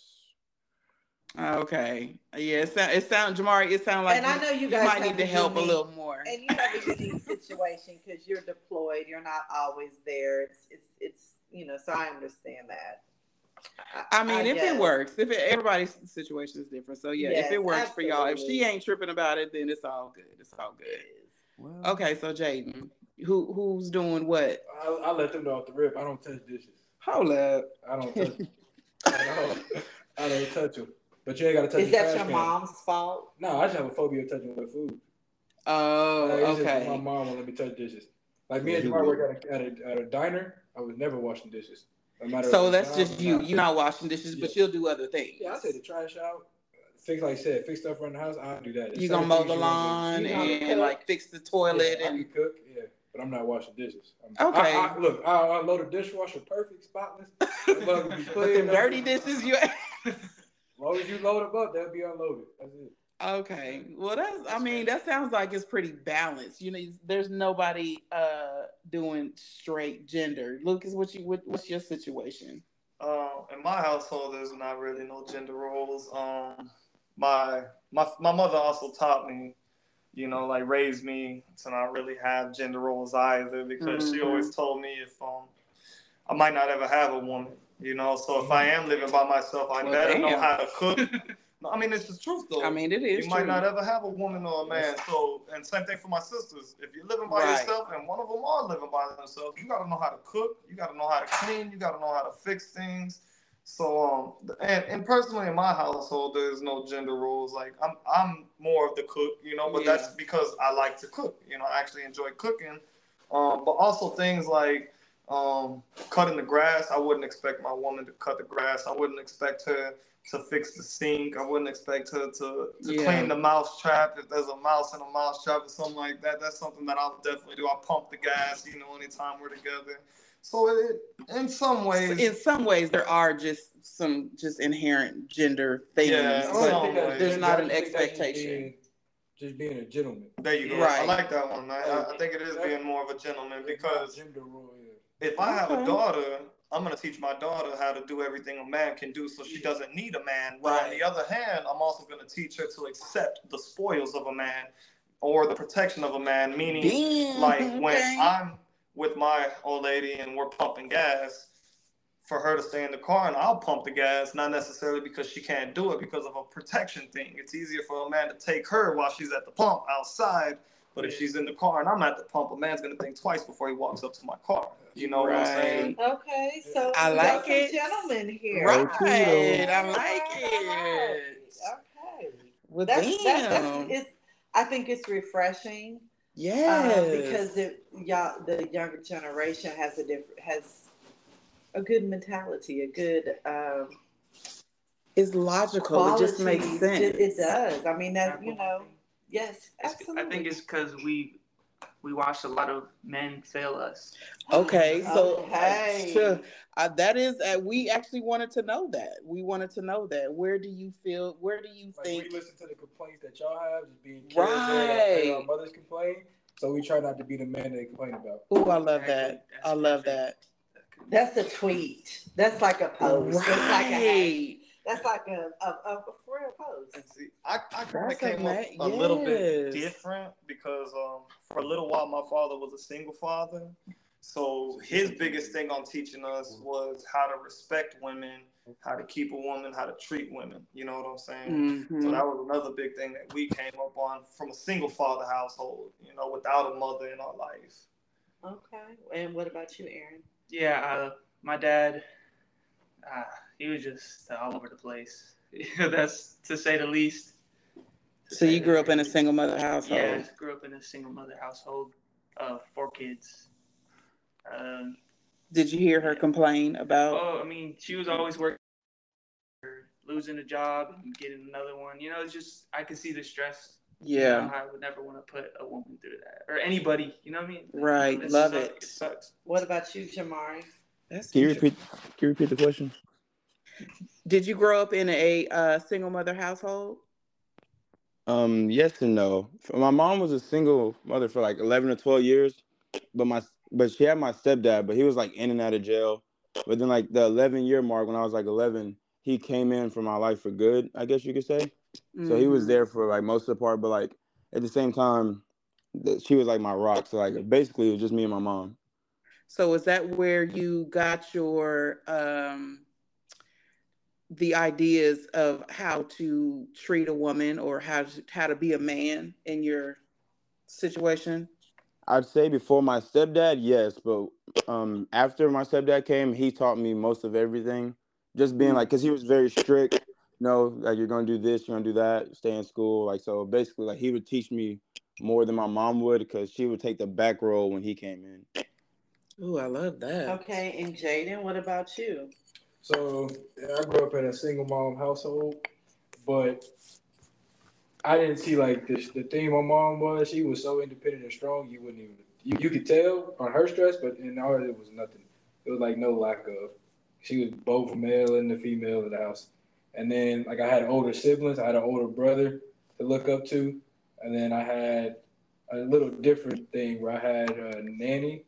Oh, okay. Yeah. It sound. It sound. Jamari. It sound like And I know you guys might need to a help a little more. And you have a unique situation because you're deployed. You're not always there. It's it's it's you know. So I understand that. I mean, if guess. it works, if it, everybody's situation is different, so yeah, if it works for y'all, if she ain't tripping about it, then it's all good. It's all good. Okay, so Jaden, who who's doing what? I, I let them know off the rip. I don't touch dishes. Hold up. I don't touch. <laughs> I don't. I don't touch them. But you ain't gotta touch. Is the that trash your can. mom's fault? No, I just have a phobia of touching wet food. Oh, Like, it's just my mom won't let me touch dishes. Like me Yeah, and he Jamar work at a, at a at a diner. I was never washing dishes. No So that's just you. not. You're not washing dishes, but you'll do other things. Yeah, I take the trash out. Fix like I said, fix stuff around the house. I'll do that. There's You certain gonna mow the wanna do. lawn You gonna and like fix the toilet yeah, I and can cook, yeah, but I'm not washing dishes. I'm, Okay. I, I, look, I, I load a dishwasher perfect, spotless. <laughs> That mug will be but clean. them dirty dishes you. <laughs> <laughs> As long as you load them up, they'll be unloaded. That's it. Okay. Well, that's. I mean, that sounds like it's pretty balanced. You know, there's nobody uh doing straight gender. Lucas, what you what, what's your situation? Um, in my household, there's not really no gender roles. Um, my my my mother also taught me, you know, like raised me to not really have gender roles either because she Mhm. always told me if um I might not ever have a woman, you know. So if I am living by myself, I Well, better know how to cook. <laughs> No, I mean, it's the truth though. I mean, it is you might true. not ever have a woman or a man. So, and same thing for my sisters. If you're living by Right. yourself and one of them are living by themselves, you got to know how to cook. You got to know how to clean. You got to know how to fix things. So um, and, and personally in my household, there's no gender rules. Like I'm I'm more of the cook, you know, but Yeah. that's because I like to cook. You know, I actually enjoy cooking. Um, but also things like um, cutting the grass. I wouldn't expect my woman to cut the grass. I wouldn't expect her to fix the sink. I wouldn't expect her to, to Yeah. clean the mouse trap if there's a mouse in a mouse trap or something like that. That's something that I'll definitely do. I pump the gas, you know, anytime we're together. So it, in some ways, in some ways there are just some just inherent gender things Yeah, but some ways. there's not an I think that's just expectation Just being a gentleman. there you go. Right. I like that one. I, I- I think it is being more of a gentleman because gender rule. If I have a daughter, I'm gonna teach my daughter how to do everything a man can do, so she doesn't need a man. But on the other hand, I'm also gonna teach her to accept the spoils of a man or the protection of a man. Meaning, Damn, like when. I'm with my old lady and we're pumping gas, for her to stay in the car and I'll pump the gas, not necessarily because she can't do it, because of a protection thing. It's easier for a man to take her while she's at the pump outside. But if she's in the car and I'm at the pump, a man's gonna think twice before he walks up to my car. You know what I'm saying? Okay, so I like some it. gentlemen here. right Tito. i like it Okay. well That's, damn that's, that's it's, I think it's refreshing yes uh, because it, y'all, the younger generation has a different has a good mentality, a good um, it's logical it just makes sense It, it does. I mean that you know. Yes, absolutely. I think it's because we we watched a lot of men fail us. okay <gasps> so Okay. so, uh, that is uh, we actually wanted to know that we wanted to know that where do you feel where do you Like think we listen to the complaints that y'all have, just being kids right. our mothers complain. So we try not to be the man they complain about. oh i love that That's i love perfect. that That's a tweet. That's like a post. That's like a right that's like a a, a, a real post. And see, I, I kind of That's came up ama- a little bit different because um, for a little while my father was a single father. So his biggest thing on teaching us was how to respect women, how to keep a woman, how to treat women. You know what I'm saying? So Mhm. that was another big thing that we came up on from a single father household, you know, without a mother in our life. Okay. And what about you, Aaron? Yeah, uh, my dad, uh, he was just all over the place. <laughs> That's to say the least. So you grew up in a single mother household Yeah, I grew up in a single mother household of four kids. Um, did you hear her complain about oh, I mean, she was always working, losing a job and getting another one. You know, it's just I could see the stress. You yeah know, I would never want to put a woman through that or anybody. You know what I mean? Right, It love suck- it. It sucks. What about you, Jamari? That's Can you repeat? Can you repeat the question? Did you grow up in a uh, single mother household? Um, yes and no. My mom was a single mother for like eleven or twelve years, but my but she had my stepdad, but he was like in and out of jail. But then like the eleven year mark when I was like eleven, he came in for my life for good, I guess you could say. So he was there for like most of the part, but like at the same time, she was like my rock. So like basically it was just me and my mom. So is that where you got your um the ideas of how to treat a woman or how to, how to be a man in your situation? I'd say before my stepdad, yes, but um, after my stepdad came, he taught me most of everything. Just being like, cause he was very strict. You know, like you're gonna do this, you're gonna do that, stay in school. Like so, basically, like he would teach me more than my mom would, because she would take the back role when he came in. Ooh, I love that. Okay, and Jaden, what about you? So I grew up in a single mom household, but I didn't see like the the thing my mom was. She was so independent and strong. You wouldn't even you, you could tell on her stress, but in ours it was nothing. It was like no lack of. She was both male and the female in the house. And then like I had older siblings. I had an older brother to look up to, and then I had a little different thing where I had a nanny,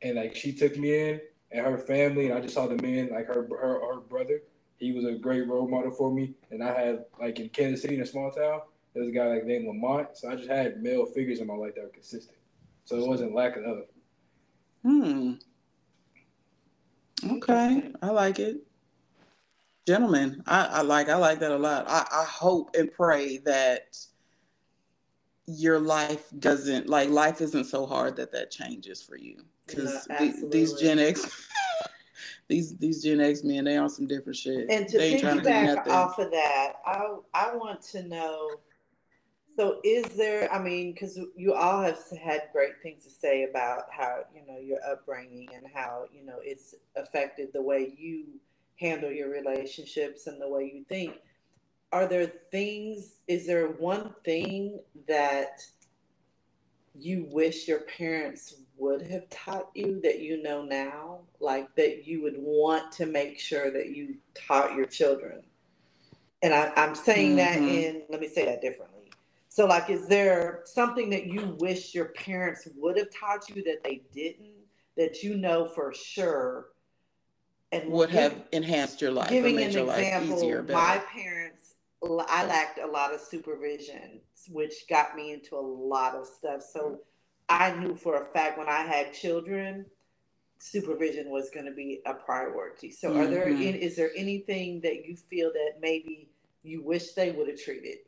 and like she took me in and her family, and I just saw the man, like her her her brother. He was a great role model for me, and I had like in Kansas City in a small town, there was a guy like named Lamont. So I just had male figures in my life that were consistent. So it wasn't lacking of. Hmm. Okay, I like it. Gentlemen, I, I like I like that a lot. I, I hope and pray that your life doesn't like life isn't so hard that that changes for you because Yeah, these. Gen X <laughs> these these Gen X men, they on some different shit. And to they ain't trying to do piggyback nothing. off of that, I I want to know. So, is there? I mean, because you all have had great things to say about how you know your upbringing and how you know it's affected the way you handle your relationships and the way you think. Are there things? Is there one thing that you wish your parents would have taught you that you know now, like that you would want to make sure that you taught your children? And I, I'm saying that Mhm. in, let me say that differently. So, like, is there something that you wish your parents would have taught you that they didn't, that you know for sure? And would give- have enhanced your life giving an your life example, easier, my parents, I lacked a lot of supervision, which got me into a lot of stuff. So I knew for a fact when I had children, supervision was going to be a priority. So, are there Mhm. in, is there anything that you feel that maybe you wish they would have treated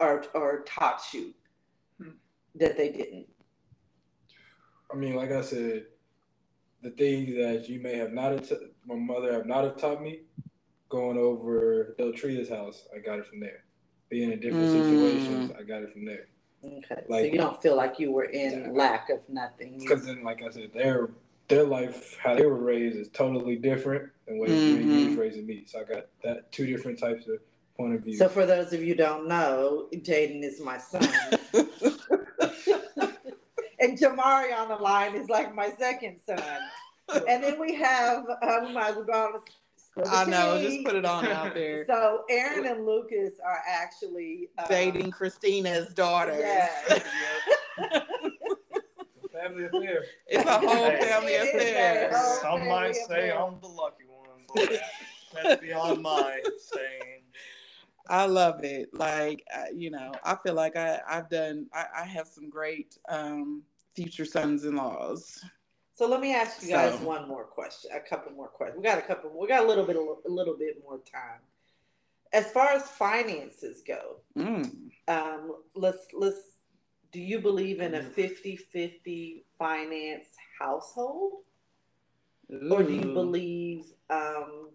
or or taught you that they didn't? I mean, like I said, the things that you may have not, att- my mother have not have taught me, going over Del Tria's house, I got it from there. Being in different Mm. situations, I got it from there. Okay, so you don't feel like you were in Yeah. lack of nothing. Because then, like I said, their their life, how they were raised, is totally different than what you Mhm. was raising me. So I got that two different types of point of view. So for those of you who don't know, Jaden is my son. <laughs> and Jamari on the line is like my second son. And then we have, uh, we might as well go on. Spill the I know, just put it on out <laughs> there. So Aaron and Lucas are actually uh, Dating Christina's daughters. Yes. <laughs> Family affair. It's a whole Hey. family affair. a whole Some might say affair. I'm the lucky one, but that's beyond my saying. I love it. Like you know, I feel like I I've done. I, I have some great um, future sons-in-laws. So let me ask you guys So- one more question, a couple more questions. We got a couple. We got a little bit, a little bit more time. As far as finances go, Mm. um, let's let's. Do you believe in a 50-50 finance household, or do you believe? Um,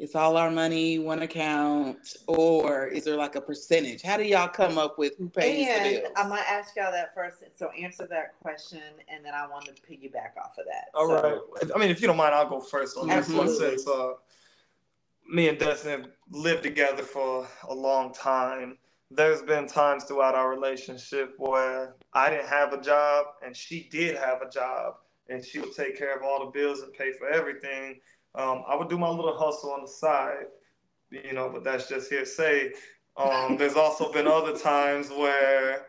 it's all our money, one account, or is there like a percentage? How do y'all come up with who pays the and bills? I'm gonna ask y'all that first. So answer that question, and then I want to piggyback off of that. All so, right. I mean, if you don't mind, I'll go first on this one Absolutely. since uh, me and Destiny have lived together for a long time. There's been times throughout our relationship where I didn't have a job and she did have a job, and she would take care of all the bills and pay for everything. Um, I would do my little hustle on the side, you know, but that's just hearsay. Um, <laughs> there's also been other times where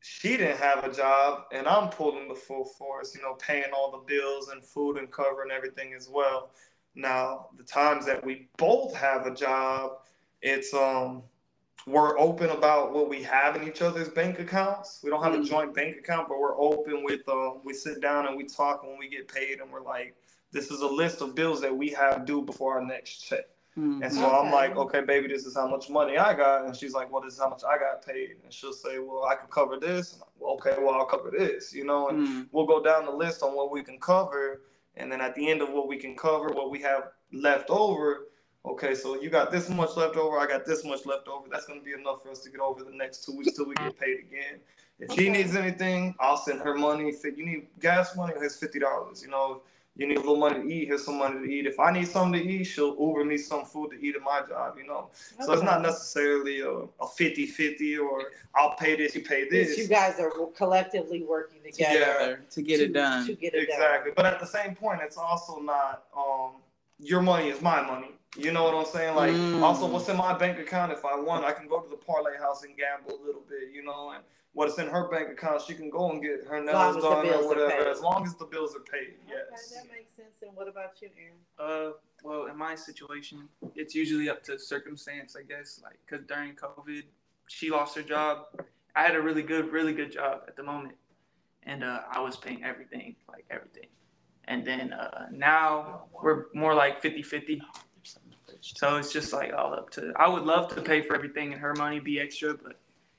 she didn't have a job and I'm pulling the full force, you know, paying all the bills and food and covering everything as well. Now, the times that we both have a job, it's um we're open about what we have in each other's bank accounts. We don't have a Mm. joint bank account, but we're open with um we sit down and we talk when we get paid and we're like, this is a list of bills that we have due before our next check. And so I'm like, okay, baby, this is how much money I got. And she's like, well, this is how much I got paid. And she'll say, well, I can cover this. I'm like, well, okay, well, I'll cover this, you know, and Mm. we'll go down the list on what we can cover. And then at the end of what we can cover, what we have left over, okay, so you got this much left over, I got this much left over. That's going to be enough for us to get over the next two weeks till we get paid again. If she needs anything, I'll send her money. If you need gas money, it's fifty dollars. You know, you need a little money to eat, here's some money to eat. If I need something to eat, she'll Uber me some food to eat at my job, you know. So it's not necessarily a, a 50-50 or I'll pay this, you pay this. You guys are collectively working together Together to get to- it done. To get it Exactly. But at the same point, it's also not um your money is my money. You know what I'm saying? Like Mm. also what's in my bank account if I want, I can go to the parlay house and gamble a little bit, you know, and what's in her bank account, she can go and get her nails done or whatever. As long as the bills are paid, done. yes. Okay, that makes sense. And what about you, Aaron? Uh, well, in my situation, it's usually up to circumstance, I guess. Like, cause during COVID, she lost her job. I had a really good, really good job at the moment, and uh, I was paying everything, like everything. And then uh, now we're more like 50-50. So it's just like all up to. I would love to pay for everything and her money be extra, but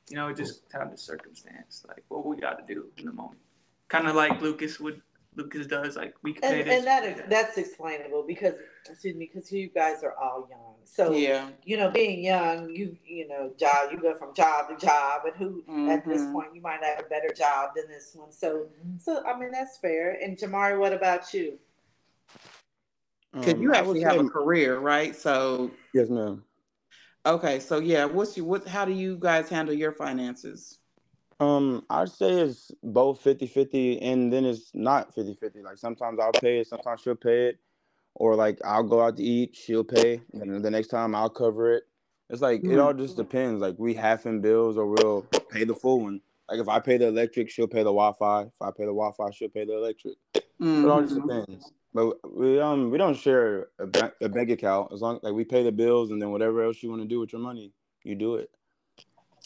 you know, it just kind of circumstance, like what we got to do in the moment. Kind of like Lucas would Lucas does. Like we can And, and that pay is that's explainable because excuse me because you guys are all young. So yeah. you know, being young, you you know, job you go from job to job, and who at this Mhm. point you might have a better job than this one. So so I mean that's fair. And Jamari, what about you? Because Um, you actually have a career, right? So yes, ma'am. Okay, so yeah, what's your what? How do you guys handle your finances? Um, I'd say it's both 50-50 and then it's not 50-50. Like sometimes I'll pay it, sometimes she'll pay it. Or like I'll go out to eat, she'll pay, and then the next time I'll cover it. It's like it all just depends. Like we half in bills or we'll pay the full one. Like if I pay the electric, she'll pay the Wi-Fi. If I pay the Wi-Fi, she'll pay the electric. It all just Mhm. depends. But we um we don't share a, bank a bank account as long like we pay the bills and then whatever else you want to do with your money, you do it.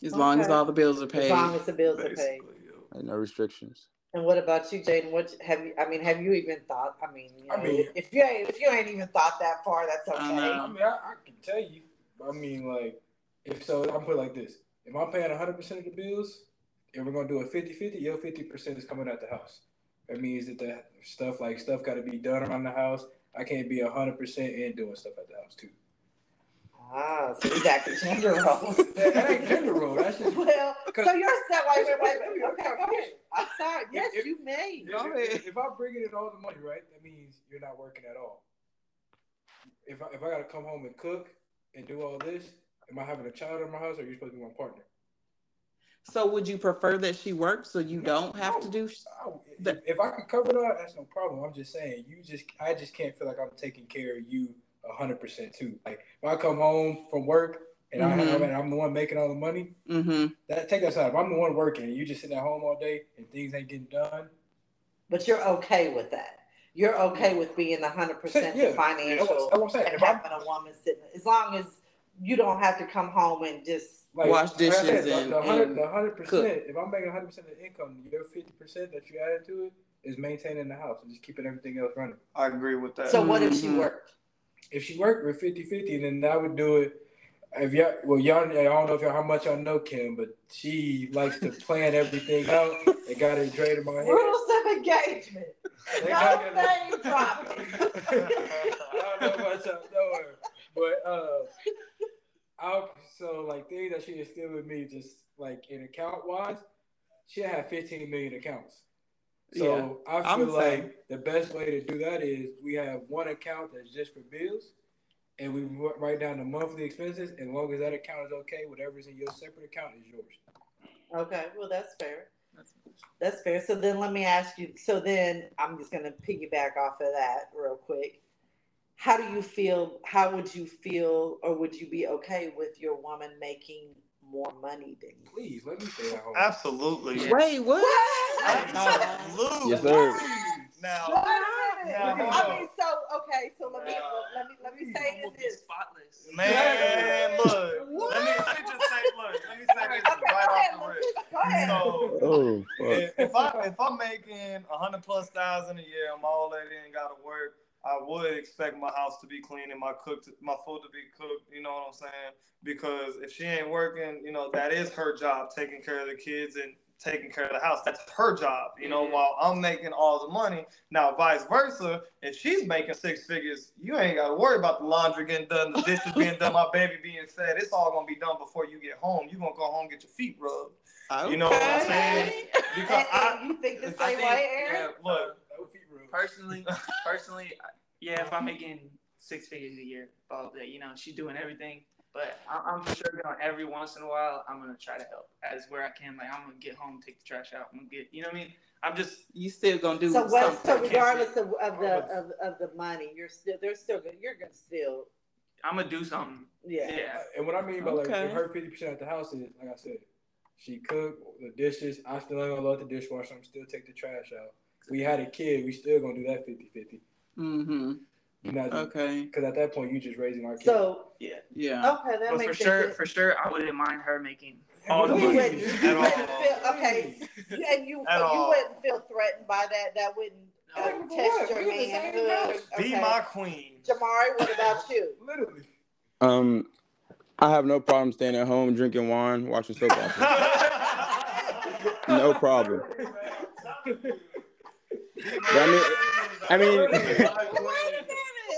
As long as all the bills are paid. As paid. long as the bills are paid. Basically, yo. Like no restrictions. And what about you, Jaden? What have you? I mean, have you even thought? I mean, you know, I mean- if you ain't if you ain't even thought that far, that's I okay. know. I mean, I, I can tell you. I mean, like, if so, I'm put it like this: if I'm paying 100 percent of the bills, and we're gonna do a 50-50, your 50 percent is coming out the house. That means that the stuff like stuff got to be done around the house. I can't be 100 percent in doing stuff at the house too. Ah, so we back to gender roles. <laughs> That, that ain't gender role. That's just <laughs> well, so you're set. Wait, wait, wait, wait. If- Okay. I'm sorry. Yes, if- you may. If, Go if, if I'm bringing in all the money, right, that means you're not working at all. If I, if I got to come home and cook and do all this, am I having a child in my house or are you supposed to be my partner? So would you prefer that she works so you don't have to do? sh- if, The- if I could cover that, that's no problem. I'm just saying, you just, I just can't feel like I'm taking care of you hundred percent too. Like when I come home from work and I have, Mhm. and I'm the one making all the money, Mm-hmm. that take that side. If I'm the one working and you just sitting at home all day and things ain't getting done, But you're okay with that. You're okay with being the hundred percent Yeah, the financial that's what I'm saying. and If I'm- having a woman sitting as long as you don't have to come home and just like Wash like I said, the- and- the hundred, the 100% If I'm making hundred percent of the income, your fifty percent that you added to it is maintaining the house and just keeping everything else running. I agree with that. so what if she Mhm. worked? If she worked with 50-50, then I would do it. If y'all, well, y'all, I don't know if y'all how much y'all know Kim, but she likes to plan everything <laughs> out. They got it straight in my head. Rules of engagement. They No got name dropping. <laughs> I don't know about y'all know her, but uh, I'll so like things that she is still with me, just like in account wise, she had 15 million accounts. So I I'm feel like same. the best way to do that is we have one account that's just for bills, and we write down the monthly expenses. And as long as that account is okay, whatever's in your separate account is yours. Okay, well that's fair. That's fair. So then let me ask you. So then I'm just gonna piggyback off of that real quick. How do you feel? How would you feel, or would you be okay with your woman making more money than you? Please let me stay at home. Absolutely. Wait, what? Absolutely. Yes, sir. Now, I Now, mean, so okay. So let me Now, let me let me say Almost this. spotless. man, look. Let me, let me just say, look. Let me say this Okay, go right ahead, off the rip. Go ahead. So, Oh fuck. if, if I if I'm making a hundred plus thousand a year, I'm old lady ain't got to work. I would expect my house to be clean and my cook to, my food to be cooked. You know what I'm saying? Because if she ain't working, you know that is her job, taking care of the kids and taking care of the house. That's her job. You know, Mhm. while I'm making all the money. Now, vice versa, if she's making six figures, you ain't got to worry about the laundry getting done, the dishes being done, my baby being fed. It's all gonna be done before you get home. You gonna go home get your feet rubbed. You know what I'm saying? <laughs> Because And- I you think the I same think, way, Aaron? yeah, look. No feet rub. personally, personally, uh, yeah, if I'm making six figures a year, all that, you know, she's doing everything. But I- I'm sure gonna every once in a while, I'm gonna try to help as where I can. Like I'm gonna get home, take the trash out, I'm gonna get, you know what I mean? I'm just You still gonna do So what? So regardless of, of the of, of the money, you're still they're still good. You're gonna still I'm gonna do something. yeah. Yeah. Uh, and what I mean by like Okay. if her fifty percent at the house is like I said, she cook the dishes. I still ain't gonna load the dishwasher. I'm still take the trash out. We had a kid. We still gonna do that 50-50. Mm-hmm. You know, Okay. because at that point you just raising our kid. So Yeah. Yeah. okay, that But for makes sure, for sure, I wouldn't mind her making all the money. wouldn't, you At all. wouldn't <laughs> feel okay, and you At so you all. wouldn't feel threatened by that. That wouldn't uh, test your We in the same manhood. house. Be my queen. Jamari, what about you? <laughs> Literally. Um, I have no problem staying at home drinking wine, watching soap opera. <laughs> No problem. But I mean, I mean, <laughs>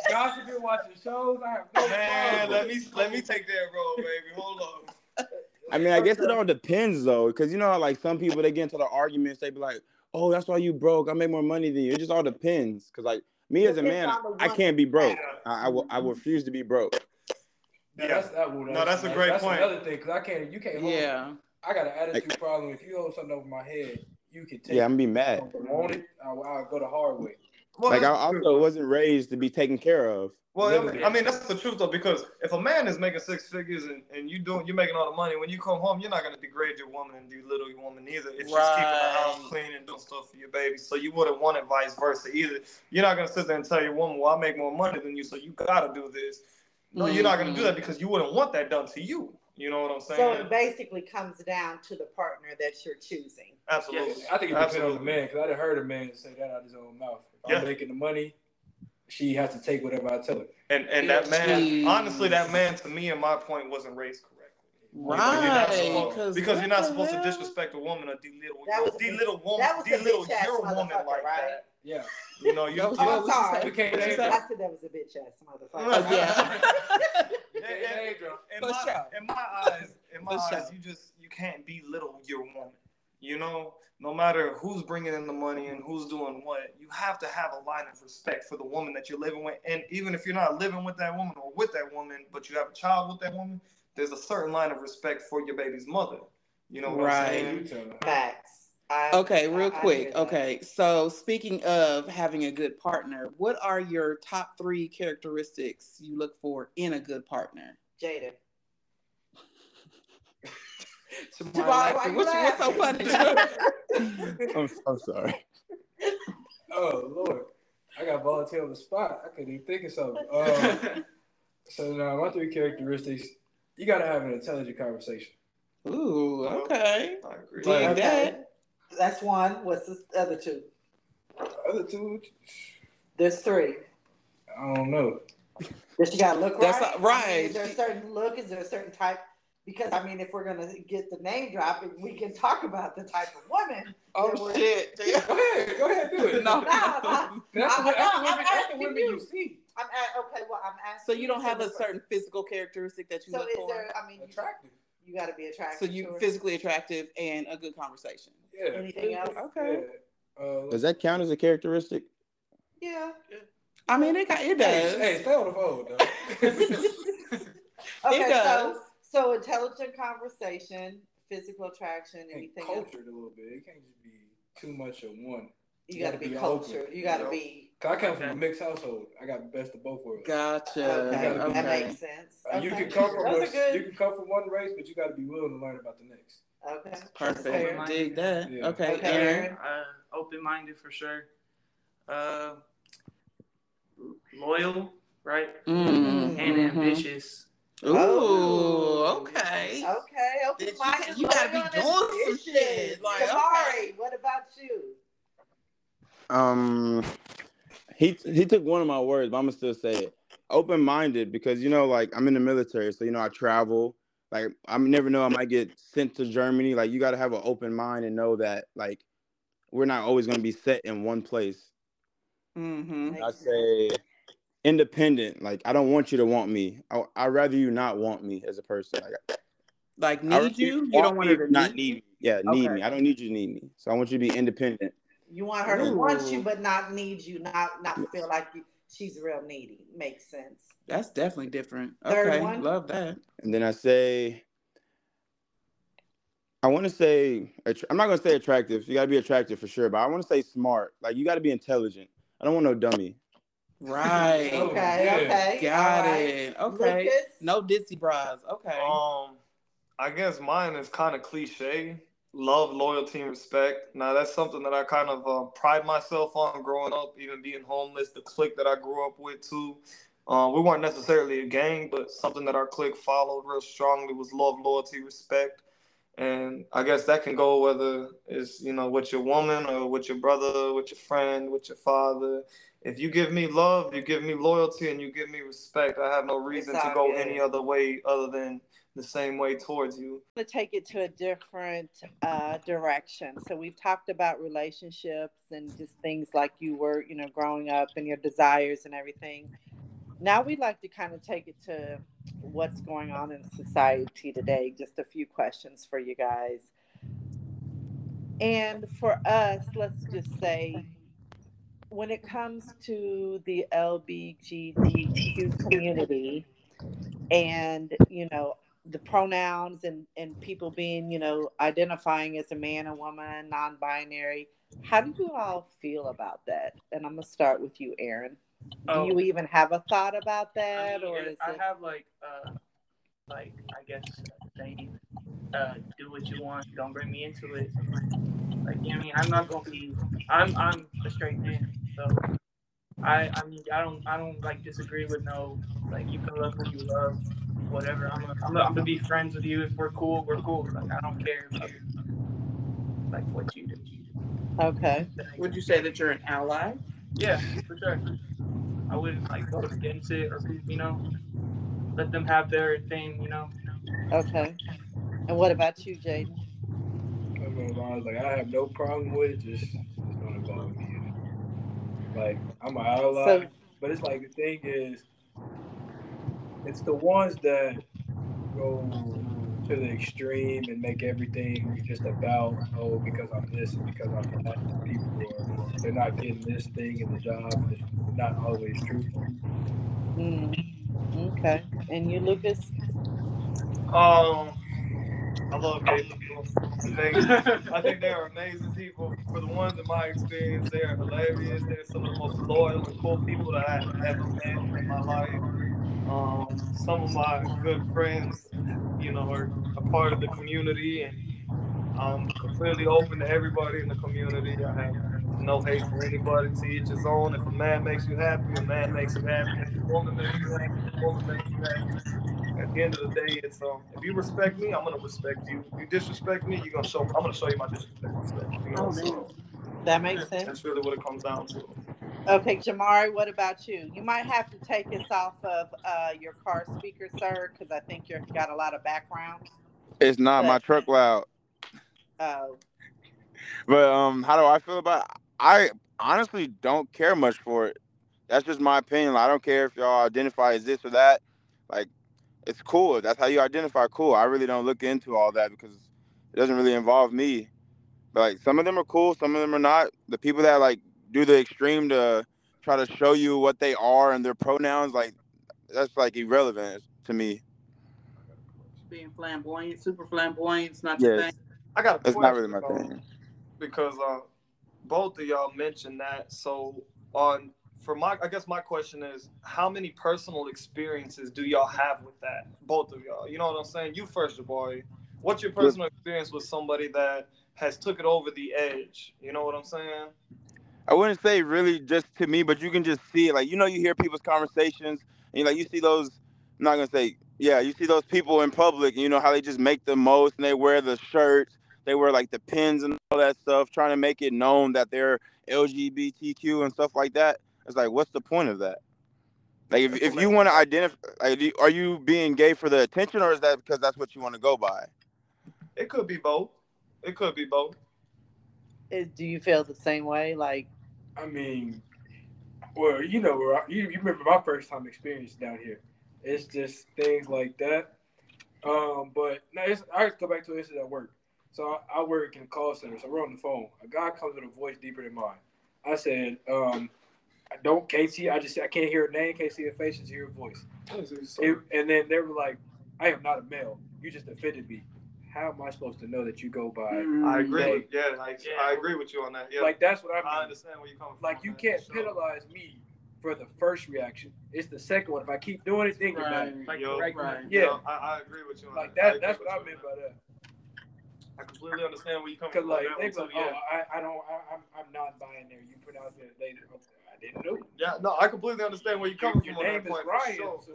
Y'all should be watching shows. I have no Man, problem. let me let me take that role, baby. Hold on. I mean, I guess it all depends though, because you know how like some people they get into the arguments, they be like, "Oh, that's why you broke. I make more money than you." It just all depends, because like me as a man, I can't be broke. I, I will. I refuse to be broke. No, that's, that, well, No, that's a great that's point. another thing because I can't. You can't. Hold Yeah. I got an attitude problem. If you hold something over my head, you can take. Yeah, I'm gonna be mad. don't it. I'll, I'll go the hard way. Well, Like I that's true. also wasn't raised to be taken care of. Well, I mean, I mean that's the truth though, because if a man is making six figures and, and you doing you're making all the money, when you come home, you're not gonna degrade your woman and belittle your woman either. If she's keeping the house clean and doing stuff for your baby, so you wouldn't want it vice versa either. You're not gonna sit there and tell your woman, "Well, I make more money than you, so you gotta do this." No, you're not gonna do that mm-hmm. because you wouldn't want that done to you. You know what I'm saying? So it basically comes down to the partner that you're choosing. Absolutely. I think it depends on the man because I done heard a man say that out of his own mouth. If Yeah. I'm making the money. She has to take whatever I tell her. And and that man, Jeez. honestly, that man to me, and my point, wasn't raised correctly. Because you're not Right. supposed- 'cause you're not supposed hell? to disrespect a woman or belittle, That was a belittle big- woman, that was a belittle bitch-ass your woman motherfucker, like right? that. Yeah. You know, you. <laughs> That was- you- I'm was you sorry. saying? Can't you name? I said that was a bitch ass motherfucker. Right. yeah. <laughs> in, in- in For my, in my eyes, in my eyes, you just you can't belittle your woman. You know, no matter who's bringing in the money and who's doing what, you have to have a line of respect for the woman that you're living with. And even if you're not living with that woman or with that woman, but you have a child with that woman, there's a certain line of respect for your baby's mother. You know what Right. I'm saying? You. Facts. I- Okay, real I quick. hear that. Okay, so speaking of having a good partner, what are your top three characteristics you look for in a good partner? Jada. <laughs> Jamar Jamar, laughing. why you What's, what's so funny? <laughs> I'm, I'm sorry. <laughs> Oh Lord, I got volunteer on the spot. I couldn't even think of something. Um, so now my three characteristics: you got to have an intelligent conversation. Ooh, okay. I agree. Dig Like- that. That's one. What's the other two? Other two, There's three. I don't know. Does she got to look That's right? not- right. Is there a certain look? Is there a certain type? Because I mean, if we're gonna get the name drop, we can talk about the type of woman. Oh that we're- shit. <laughs> Go ahead, go ahead, do it. <laughs> No. No, no. That's I- that's the, I- I'm women, that's the asking women you. you see. I'm at, okay. Well, I'm asking. So you don't have a look- certain physical characteristic that you So look is for? there? I mean, you, Attractive. you got to be attractive. So you physically attractive and a good conversation. Yeah. Anything else? Okay. Yeah. Uh, Does that count as a characteristic? Yeah. I mean, it, got- it Hey, does. hey, stay on the phone, though. <laughs> Okay. does. So so intelligent conversation, physical attraction, and anything else. cultured a little bit. It can't just be too much of one. You You got to gotta be be cultured. open, You got to you know? be. 'Cause I come from Okay. a mixed household. I got the best of both worlds. Gotcha. Okay, gotta that makes sense. Uh, You can come from Those a, are good. you can come from one race, but you got to be willing to learn about the next. Okay. Perfect. Dig that. Yeah. Okay, Okay, Aaron. Aaron. uh, open minded for sure. Uh, loyal, right? Mm, And mhm. ambitious. Ooh, Oh. okay. Okay. Okay. Bitch, you- you gotta be loyal, and doing some shit, like, Jamari, okay. what about you? Um, he he took one of my words, but I'm gonna still say it. Open minded because you know, like I'm in the military, so you know I travel. Like I never know I might get sent to Germany. Like you got to have an open mind and know that like we're not always gonna be set in one place. Mm-hmm. I say independent. Like I don't want you to want me. I I rather you not want me as a person. Like Like need you? You don't want her to not need need me. Yeah, need Okay. me. I don't need you to need me. So I want you to be independent. You want her to want you, but not need you, not not feel like you, she's real needy. Makes sense. That's definitely different. Third Okay, one? love that. And then I say, I want to say, I'm not gonna say attractive. You gotta be attractive for sure, but I want to say smart. Like you gotta be intelligent. I don't want no dummy. Right. Oh, Okay, yeah. okay. Got all right. it. Okay. Lucas? No ditzy bras. Okay. Um, I guess mine is kind of cliche. Love, loyalty, and respect. Now that's something that I kind of uh, pride myself on growing up, even being homeless. The clique that I grew up with too. Um, we weren't necessarily a gang, but something that our clique followed real strongly was love, loyalty, respect. And I guess that can go whether it's you know with your woman or with your brother, with your friend, with your father. If you give me love, you give me loyalty, and you give me respect, I have no reason to go good. any other way other than the same way towards you. to take it to a different uh, direction. So we've talked about relationships and just things like you were, you know, growing up and your desires and everything. Now we'd like to kind of take it to what's going on in society today. Just a few questions for you guys. And for us, let's just say, when it comes to the LBGTQ community, and you know the pronouns and and people being you know identifying as a man and woman non-binary how do you all feel about that and i'm gonna start with you aaron do Oh. you even have a thought about I, that mean, or it- is I it have like uh like I guess saying uh do what you want, don't bring me into it. Like you know I mean, I'm not gonna be I'm I'm a straight man, so I I mean I don't I don't like disagree with no like you can love who you love, whatever. I'm a, I'm, a, I'm gonna be friends with you if we're cool, we're cool. Like I don't care if you like what you do. okay Would you say that you're an ally? Yeah, for sure. I wouldn't like go against it or you know let them have their thing, you know. okay and what about you jaden I'm like I have no problem with it, just just don't involve me in it. Like I'm an ally, So- but it's like the thing is, it's the ones that go to the extreme and make everything just about oh because I'm this and because I'm that. and People are they're not getting this thing in the job. and It's not always true. Mm, okay and you lucas Um, I love gay people. I think, I think they are amazing people. For the ones in my experience, they are hilarious. They're some of the most loyal and cool people that I have ever met in my life. Um, some of my good friends, you know, are a part of the community, and I'm completely open to everybody in the community. I have no hate for anybody. To each his own. If a man makes you happy, a man makes you happy. If a woman makes you happy, a woman makes you happy at the end of the day, it's um, if you respect me, I'm gonna respect you. If you disrespect me, you're gonna show. I'm gonna show you my disrespect. You know, Oh, so that makes sense that's really what it comes down to. okay jamari what about you you might have to take us off of uh, your car speaker sir because i think you've got a lot of background It's not my truck loud. uh, But um, how do I feel about? It? I honestly don't care much for it. That's just my opinion. I don't care if y'all identify as this or that. Like, it's cool. If That's how you identify. Cool. I really don't look into all that because it doesn't really involve me. But like, some of them are cool. Some of them are not. The people that like do the extreme to try to show you what they are and their pronouns, like, that's like irrelevant to me. Being flamboyant, super flamboyant, it's not your Yes, thing. I got a that's question not really my thing. because uh, both of y'all mentioned that. So on for my, I guess my question is, how many personal experiences do y'all have with that? Both of y'all. You know what I'm saying? You first, Jamari. What's your personal experience with somebody that has took it over the edge? You know what I'm saying? I wouldn't say really just to me, but you can just see it. Like you know, you hear people's conversations, and you like you see those. I'm not gonna say, yeah, you see those people in public. And you know how they just make the most, and they wear the shirts, they wear like the pins and all that stuff, trying to make it known that they're LGBTQ and stuff like that. It's like, what's the point of that? Like, if, if you want to identify, like, are you being gay for the attention, or is that because that's what you want to go by? It could be both. It could be both. is, do you feel the same way like I mean, well, you know, where I- you, you remember my first time experience down here. It's just things like that. Um, but no, it's, I go back to this is at work. So I, I work in a call center. So we're on the phone. A guy comes with a voice deeper than mine. I said, um, I don't can't see. I just I can't hear a name, can't see a face, just hear a voice. It- and then they were like, I am not a male. You just offended me. How am I supposed to know that you go by? Mm. I agree. Yeah. With, yeah, I, I agree with you on that. Yeah, Like that's what I mean. I understand where you're coming from. like you that, can't sure. penalize me for the first reaction. It's the second one. If I keep doing it, then you're Right. mad. Like Yo, right, right. Yeah. I, I agree with you on Like that. That. That's what I you meant by that. I completely understand where you're coming Cause from. like on they that go, too, yeah. oh, I, I don't, I, I'm, I'm not buying there. You pronounce it later. Didn't know. Yeah, no, I completely understand where you're coming Your from. on name that is point, Ryan, sure, so-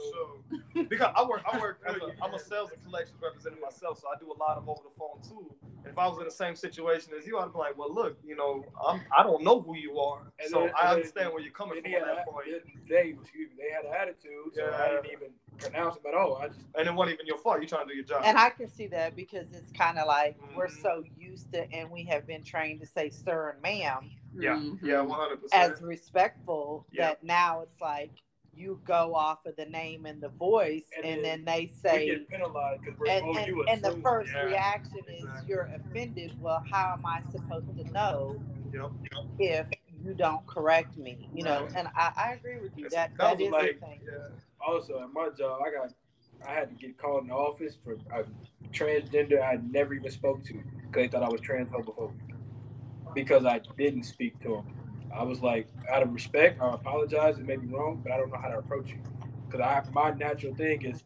sure. Because I work, I work. <laughs> As a, I'm a sales and collections representative myself, so I do a lot of over the phone too. And if I was in the same situation as you, I'd be like, well, look, you know, I'm, I don't know who you are, And so then- I and then- understand where you're coming from he on had that a- point. they, excuse me, they had an attitude, so I didn't even pronounce them at all. I just And it wasn't even your fault. You're trying to do your job. And I can see that because it's kind of like we're Mhm. so used to, and we have been trained to say sir and ma'am yeah, Mhm. yeah, one hundred percent. as respectful. Yeah. That now it's like you go off of the name and the voice, And and, then they say, get penalized because we're and, and, you and the first Yeah. reaction is Exactly. you're offended. Well, how am I supposed to know Yep. if you don't correct me? You know, and I, I agree with you. That that that is like- a thing. Yeah. Also, at my job, I got I had to get called in the office for a transgender I never even spoke to because they thought I was transphobic because I didn't speak to him. I was like, out of respect, I apologize. It may be wrong, but I don't know how to approach you because I my natural thing is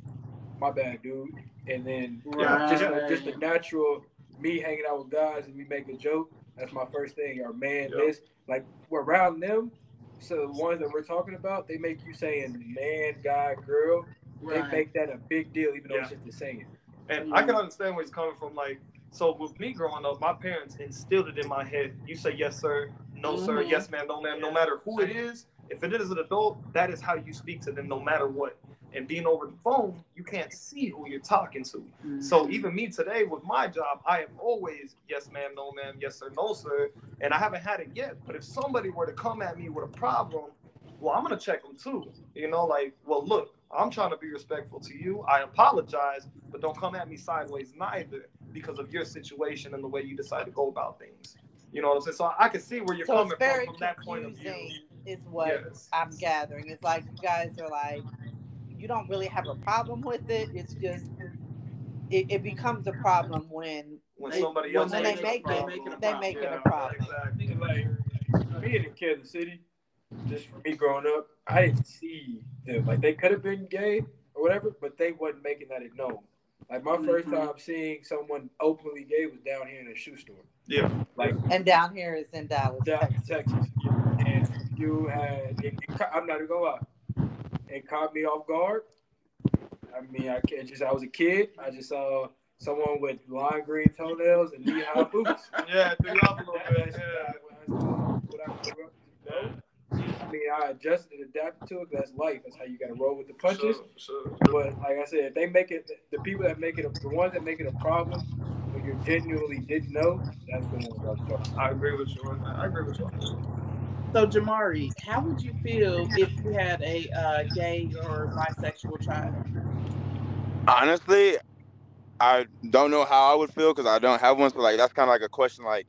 my bad, dude. And then Right. just a, just a natural me hanging out with guys and we make a joke. That's my first thing. Or man, Yep. this like we're around them. So the ones that we're talking about, they make you saying man, guy, girl. They make that a big deal, even though Yeah. it's just the saying. And I can understand where he's coming from. Like, so with me growing up, my parents instilled it in my head. You say yes, sir, no, sir, Mhm. yes, ma'am, no, ma'am. No matter who it is, if it is an adult, that is how you speak to them, no matter what. And being over the phone, you can't see who you're talking to. So Mhm. even me today with my job, I am always yes, ma'am, no, ma'am, yes, sir, no, sir. And I haven't had it yet. But if somebody were to come at me with a problem, well, I'm gonna check them too. You know, like, well, look, I'm trying to be respectful to you. I apologize, but don't come at me sideways neither because of your situation and the way you decide to go about things. You know what I'm saying? So I can see where you're So coming it's very from from that point of view. confusing, is what Yes. I'm gathering. It's like you guys are like, you don't really have a problem with it. It's just it, it becomes a problem when When They- somebody when else when they they makes make a it, problem. they make it a problem. Exactly. And like me in Kansas City, just for me growing up, I didn't see them. Like they could have been gay or whatever, but they wasn't making that known. Like my 1st Mhm. time seeing someone openly gay was down here in a shoe store. Yeah. Like and down here is in Dallas, down in Texas. Texas. And you had, it, it, I'm not even gonna lie, it caught me off guard. I mean, I can't just, I was a kid. I just saw someone with lime green toenails and knee high boots. Yeah, threw you off a little bit. That's Yeah. What I grew up to know. I mean, I adjusted and adapted to it. 'cause That's life. That's how you got to roll with the punches. Sure, sure. But like I said, if they make it, the people that make it, a, the ones that make it a problem, when you genuinely didn't know, that's the ones I was. I agree with you. I agree with you. So Jamari, how would you feel if you had a uh, gay or bisexual child? Honestly, I don't know how I would feel because I don't have one. So like that's kind of like a question like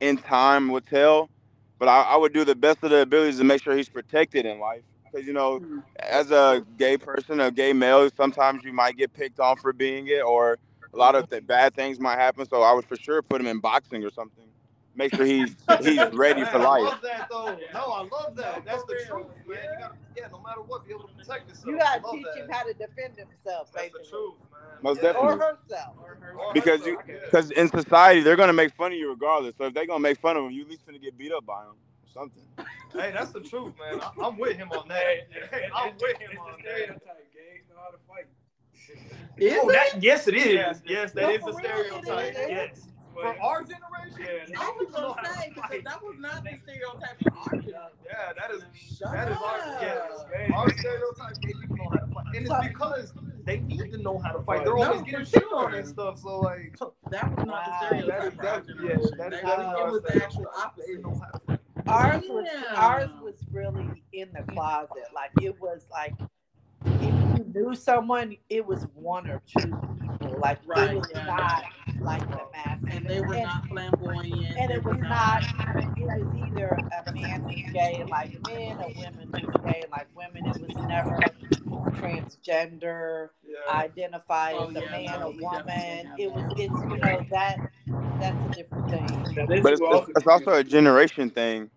in time would tell. But I, I would do the best of the abilities to make sure he's protected in life. Because you know, mm-hmm. as a gay person, a gay male, sometimes you might get picked on for being it, or a lot of th- bad things might happen. So I would for sure put him in boxing or something. Make sure he's <laughs> he's ready for Man, I life. love that though. No, I love that. That's the truth, man. You gotta, yeah, no matter what, be able to protect yourself. You gotta teach that. him how to defend himself, That's the truth, man. Most Yeah. definitely. or herself. Or her? Or Because you- Because in society, they're gonna make fun of you regardless. So if they're gonna make fun of him, you at least gonna get beat up by him or something. Hey, that's the truth, man. I, I'm with him on that. Hey, I'm with him on that. stereotype. Gays know how to fight. Is Oh, it? that, yes, it is. Yes. Yes, that No, is a stereotype. is. Yes. But- From our generation, Yeah. I was know gonna how to say because fight. that was not the stereotype of our generation. Yeah, that is Shut that is our up. yes. Our stereotype, gay people know how to fight, and it's because they need to know how to fight. They're No, always for getting shit sure. on and stuff. So like, That was not the stereotype That is- our that- generation. yeah, that They- it was our the actual they opposite. know how to fight. Ours was Yeah. ours was really in the closet. Like it was like if you knew someone, it was one or two people. Like Right, it was yeah. not like the mass. And they were not flamboyant. and it was not it was either a man who's gay like men, a woman who's gay like women. It was never transgender, Yeah. identify Oh, as a yeah, man, no, a woman. It was it's you know that that's a different thing. But it's, it's, it's also a generation thing.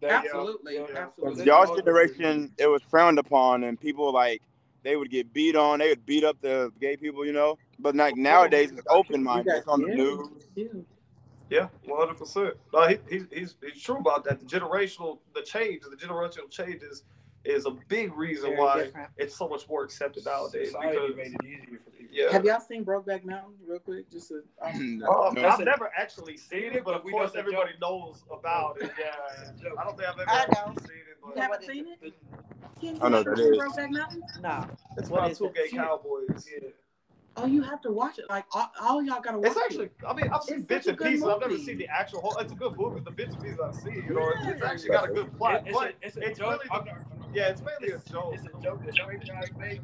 that- Absolutely, yeah. absolutely. Y'all's generation, it was frowned upon, and people like they would get beat on. They would beat up the gay people, you know. But like nowadays, it's open minded. It's on the Yeah, news. yeah. Yeah, one hundred percent. No, he, he's he's he's true about that. The generational, the change, the generational changes is a big reason Very why different. it's so much more accepted nowadays. Society Because made it easier for people. yeah, Have y'all seen Brokeback Mountain real quick? Just a, <clears throat> um, Uh, No. I've never actually seen it, but of We course know the everybody knows about it. <laughs> Yeah, I don't think I've ever I actually know. seen it, you but haven't seen it? Ken, I know you that seen is. Brokeback Mountain? No. it's What about is two gay cowboys. Yeah. Oh, you have to watch it. Like all, all y'all gotta watch It's actually, it. I mean, I've seen It's bits a and good pieces. I've never seen the actual whole. It's a good movie. The bits and pieces I've seen, you know, it's, it's actually got a good plot. It- it's, but a, it's a it's joke. really, I'm not- yeah, it's mainly a joke. it's a joke that straight guys make.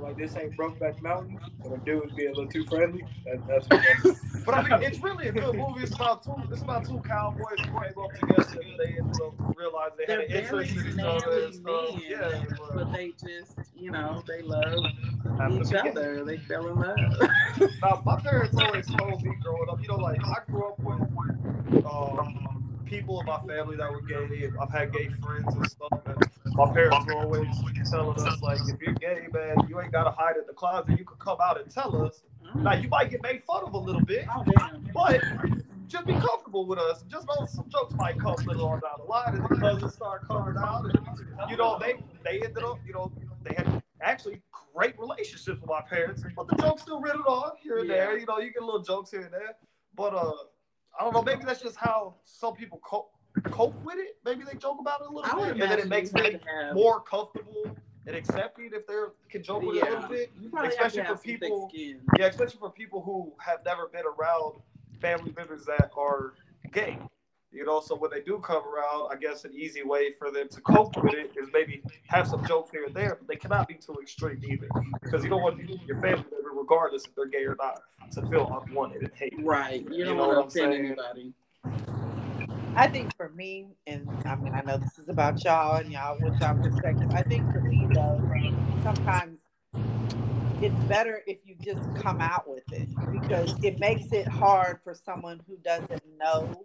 Like this ain't Brokeback Mountain, so the dudes be a little too friendly. That, that's what that, <laughs> But I mean, it's really a good movie. It's about two. It's about two cowboys who came up together and they ended up realizing they They're had an very interest in each other and stuff. men, Yeah, but but they just, you know, they love each to be gay. other. They fell in love. Now, my parents always told me growing up, you know, like I grew up with um, people in my family that were gay. I've had gay friends and stuff, and my parents were always telling us, like, if you're gay, man, you ain't gotta hide in the closet. You could come out and tell us. Now, you might get made fun of a little bit, but just be comfortable with us. Just know some jokes might come later on down the line, and the cousins start coming out, and you know, they they ended up, you know, they had actually great relationships with my parents, but the jokes still riddled on here and there. You know, you get little jokes here and there, but uh, I don't know. Maybe that's just how some people cope cope with it. Maybe they joke about it a little bit, and then it makes them more comfortable and accepting if they can joke with it a little bit. Especially for have some thick people- Yeah, especially for people who have never been around family members that are gay. You know, so when they do come around, I guess an easy way for them to cope with it is maybe have some jokes here and there, but they cannot be too extreme either. Because you don't want your family regardless if they're gay or not, to feel unwanted and hated. Right. You You don't know want what I'm to offend saying? anybody. I think for me, and I mean, I know this is about y'all and y'all with y'all perspective. I think for me though, sometimes it's better if you just come out with it because it makes it hard for someone who doesn't know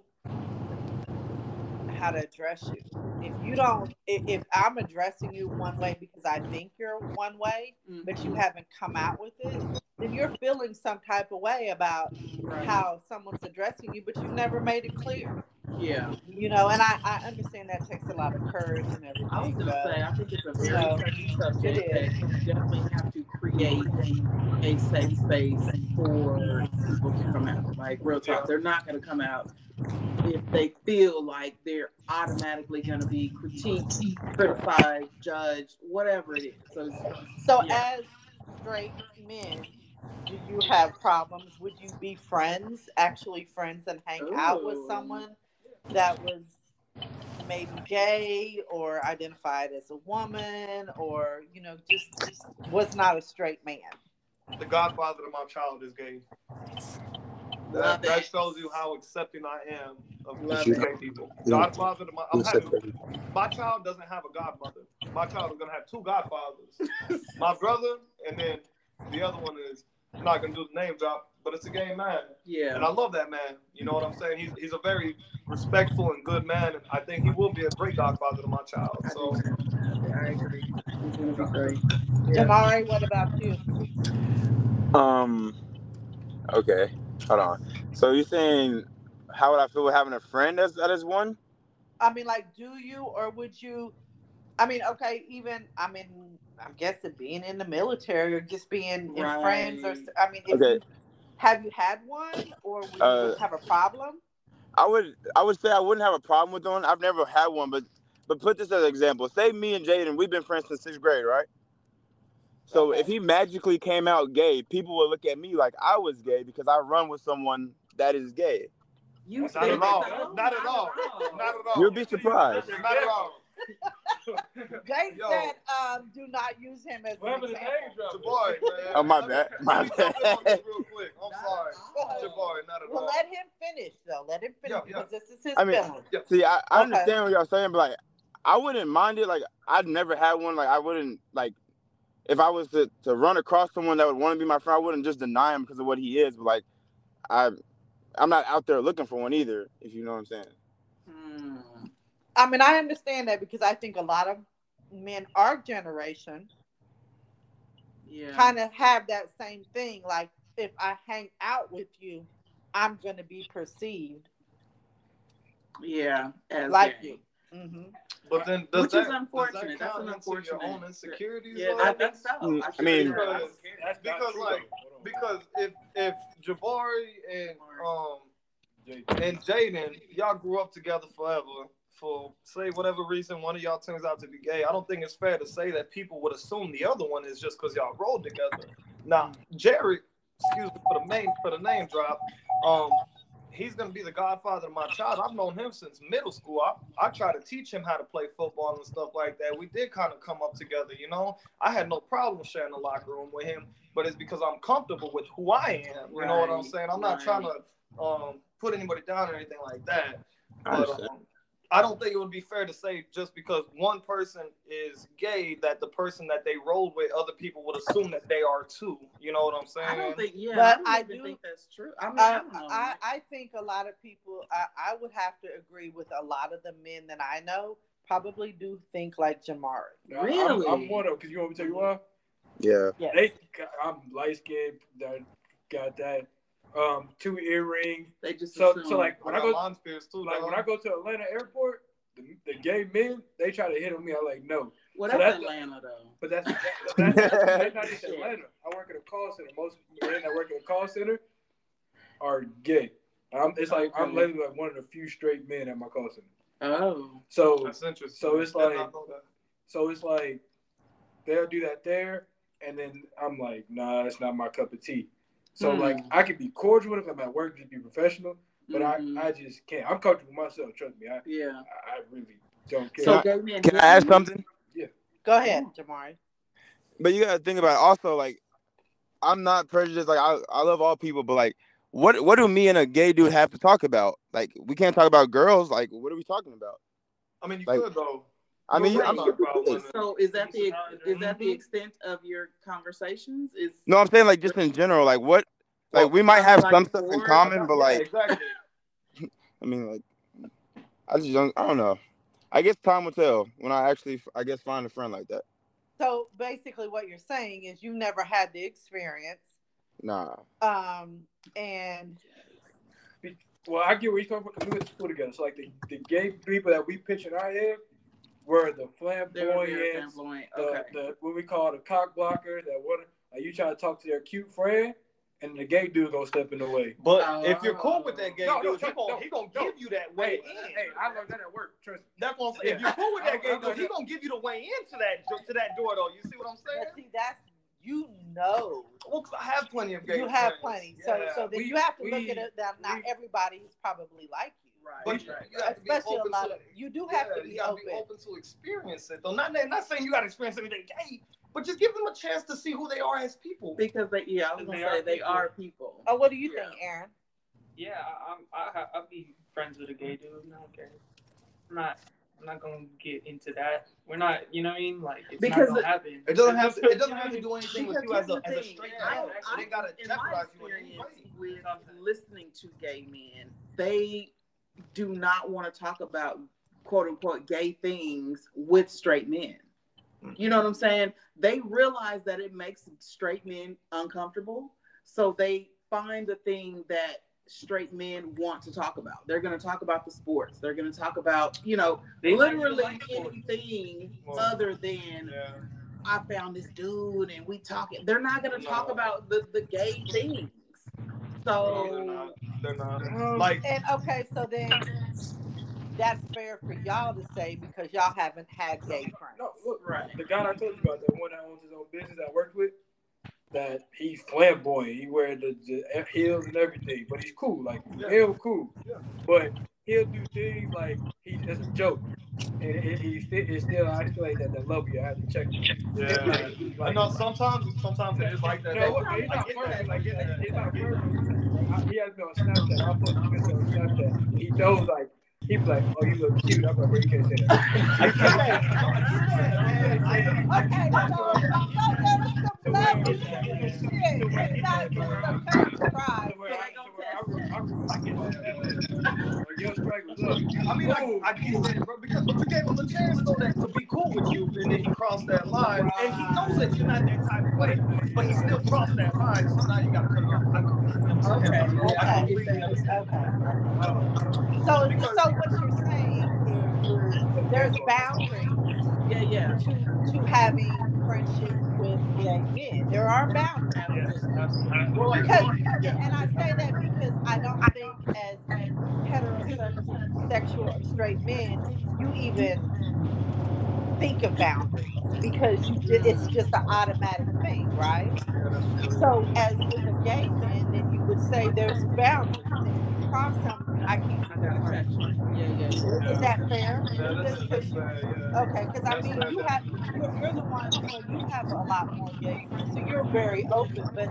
how to address you. If you don't, if, if I'm addressing you one way because I think you're one way, but you mm-hmm. haven't come out with it, then you're feeling some type of way about Right. how someone's addressing you, but you've never made it clear Yeah. you know, and I, I understand that takes a lot of courage and everything. I was gonna say, I think it's a very touchy subject that you definitely have to create a safe space for people to come out. Like real talk, they're not gonna come out if they feel like they're automatically gonna be critiqued, criticized, judged, whatever it is. So So, Yeah. as straight men, do you have problems? Would you be friends, actually friends, and hang out with someone that was maybe gay or identified as a woman or, you know, just, just was not a straight man? The godfather of my child is gay. That, that shows you how accepting I am of Love gay people. Godfather to my, I'm having, my child doesn't have a godmother. My child is gonna have two godfathers. <laughs> my brother, and then the other one is I'm not gonna do the name drop, but it's a gay man, yeah. and I love that man. You know what I'm saying? He's he's a very respectful and good man, and I think he will be a great godfather to my child. So do. I agree. He's gonna be great. Jamari, what about you? Um. Okay. Hold on. So you're saying how would I feel with having a friend as that is one? I mean, like, do you or would you? I mean, okay, even I mean, I'm guessing being in the military or just being in friends or Right. s- I mean, Okay. you, have you had one or would Uh, you have a problem? I would I would say I wouldn't have a problem with one. I've never had one, but but put this as an example. Say me and Jaden, we've been friends since sixth grade, right? So Okay. if he magically came out gay, people would look at me like I was gay because I run with someone that is gay. You not at all. Not at all. Not at all. You'll be surprised. Not at all. <laughs> Jay Yo. said, um, do not use him as What an happened to example. name drop? Jabari, man. Oh, my bad. My me jump in on bad. real quick. I'm Not sorry. at. Jabari, not at Well, all. let him finish though. Let him finish Yeah, yeah. because this is his I mean- feeling. See, I, I Okay. understand what y'all saying, but like I wouldn't mind it. Like I'd never had one. Like I wouldn't like if I was to, to run across someone that would want to be my friend, I wouldn't just deny him because of what he is. But like I I'm not out there looking for one either, if you know what I'm saying. I mean, I understand that because I think a lot of men our generation Yeah. kind of have that same thing. Like, if I hang out with you, I'm going to be perceived Yeah, as Like gay. you. hmm But then does Which that, is unfortunate. Does that That's count an into your own insecurities? Yeah, though? I think so. Mm, I, I mean- do that. That's Because, like, though. Because if if Jabari and um and Jaden, y'all grew up together forever. For say whatever reason, one of y'all turns out to be gay. I don't think it's fair to say that people would assume the other one is just because y'all rolled together. Now, Jerry, excuse me for the name for the name drop. Um, he's gonna be the godfather of my child. I've known him since middle school. I, I try to teach him how to play football and stuff like that. We did kind of come up together, you know. I had no problem sharing the locker room with him, but it's because I'm comfortable with who I am. You know what I'm saying? I'm not right. trying to um put anybody down or anything like that. But um, I don't think it would be fair to say just because one person is gay that the person that they rolled with, other people would assume that they are too. You know what I'm saying? I don't think. Yeah, But I, I don't even do- think that's true. I mean, I, I, don't know. I, I think a lot of people, I, I would have to agree with a lot of the men that I know probably do think like Jamari. Now, I'm- Really? I'm, one of because you want me to tell you why? Yeah. They, I'm light skinned. That got that. Um, two earring. they just So, so like when I got go, Lon too. like dog. when I go to Atlanta airport, the, the gay men they try to hit on me. I'm like, no. well, so that's that's- Atlanta though. But that's that, that's, that's, that's not just <laughs> Atlanta. I work at a call center. Most men that work at a call center are gay. I'm, it's like I'm literally like one of the few straight men at my call center. Oh, So That's interesting. So it's like- so it's like they'll do that there, and then I'm like, nah, it's not my cup of tea. So Hmm. like I can be cordial if I'm at work, just be professional, but mhm. I I just can't. I'm comfortable with myself. Trust me. I yeah. I I really don't care. So gay men. Can I ask something? Yeah. Go ahead, Jamari. But you gotta think about it also like I'm not prejudiced, like I, I love all people, but like what what do me and a gay dude have to talk about? Like we can't talk about girls, like what are we talking about? I mean, you Like- could though. I mean, You're I'm, right. So is that the is that the extent of your conversations? Is no, I'm saying like just in general, like what like we might have Like some stuff in common, but like exactly. <laughs> I mean like I just don't I don't know. I guess time will tell when I actually I guess find a friend like that. So basically, what you're saying is you never had the experience, Nah. um, and Well, I get where you're coming from because we went to school together. So like the, the gay people that we pitch in our head were the they're flamboyant, flamboyant? the, Okay. the what we call the cock blocker that what like you trying to talk to their cute friend and the gay dude gonna step in the way. But Oh. if you're cool with that gay No, no, dude, he no, gonna no, he gonna no. give you that way Hey, in. hey, I learned that at work. Trust me. That's what I'm saying. If you're cool with that <laughs> gay I dude, he gonna give you the way into that to that door though. You see what I'm saying? but see that's you know Well, 'cause I have plenty of gay. you have friends. plenty. So Yeah. so then We- you have to look at it that not we- everybody is probably like you. Right. But right, you, right. you have to be Especially a open lot to of you do have yeah, to you be gotta open. be open to experience it though. Not not saying you gotta experience everything gay, but just give them a chance to see who they are as people. Because they, yeah, I was gonna They say are they people. are people. Oh, what do you Yeah. think, Aaron? Yeah, I, I'm. I, I'll be friends with a gay dude. I don't care. I'm not. I'm not gonna get into that. We're not. You know what I mean? Like it's Because not gonna the- happen. It doesn't have to. It doesn't have to do <laughs> anything with you as a as a thing, straight yeah, man. I- So they gotta jeopardize you experience with listening to gay men, they do not want to talk about quote unquote gay things with straight men. You know what I'm saying? They realize that it makes straight men uncomfortable, so they find the thing that straight men want to talk about. They're going to talk about the sports. They're going to talk about, you know, They literally like anything Well, other than Yeah. I found this dude and we talking. They're not gonna talk about the, the gay things. No, they're So not. They're not. Um, Like And okay, so then that's fair for y'all to say because y'all haven't had gay friends. No, look, Right. the guy I told you about, the one that owns his own business I worked with, that he's flamboyant. He wear the, the heels and everything, but he's cool. Like Yeah. real cool. Yeah. But he'll do things like he it's a joke, and it, he's still it's still I feel like that. That love you. I have to check. Yeah. Like, I know sometimes sometimes it is like that. You know what? He's not perfect. Like it's, it's not perfect. He has me on Snapchat. I'll post a picture on Snapchat. He knows like. He be like, oh, you look cute. I'm like, bro, you can't say that. You can't say that. Okay, so so there was some level shit. It's okay to try. Your strike was. I mean, I, I get that, bro, because but you gave him a chance though that to be cool with you, and then he crossed crossed that line, and he knows that you're not that type of way, but he still crossed that line. So now you gotta cut it off. I can- Okay, I okay, okay. So, Because- so what you're saying is there's boundaries Yeah, yeah. to, to having friendships with gay men. There are boundaries. Yes, absolutely. Well, like, Because, and I say that because I don't think as heterosexual or straight men, you even think of boundaries because you, it's just an automatic thing, right? So as with a gay man, then you would say there's boundaries. And if them, I can't I gotta. Yeah, yeah, yeah. Is that fair? Yeah, that's, Just that's 'cause- bad, yeah. Okay, because I mean, you have you're, you're the one. Well, you have a lot more gay friends, so you're very open. But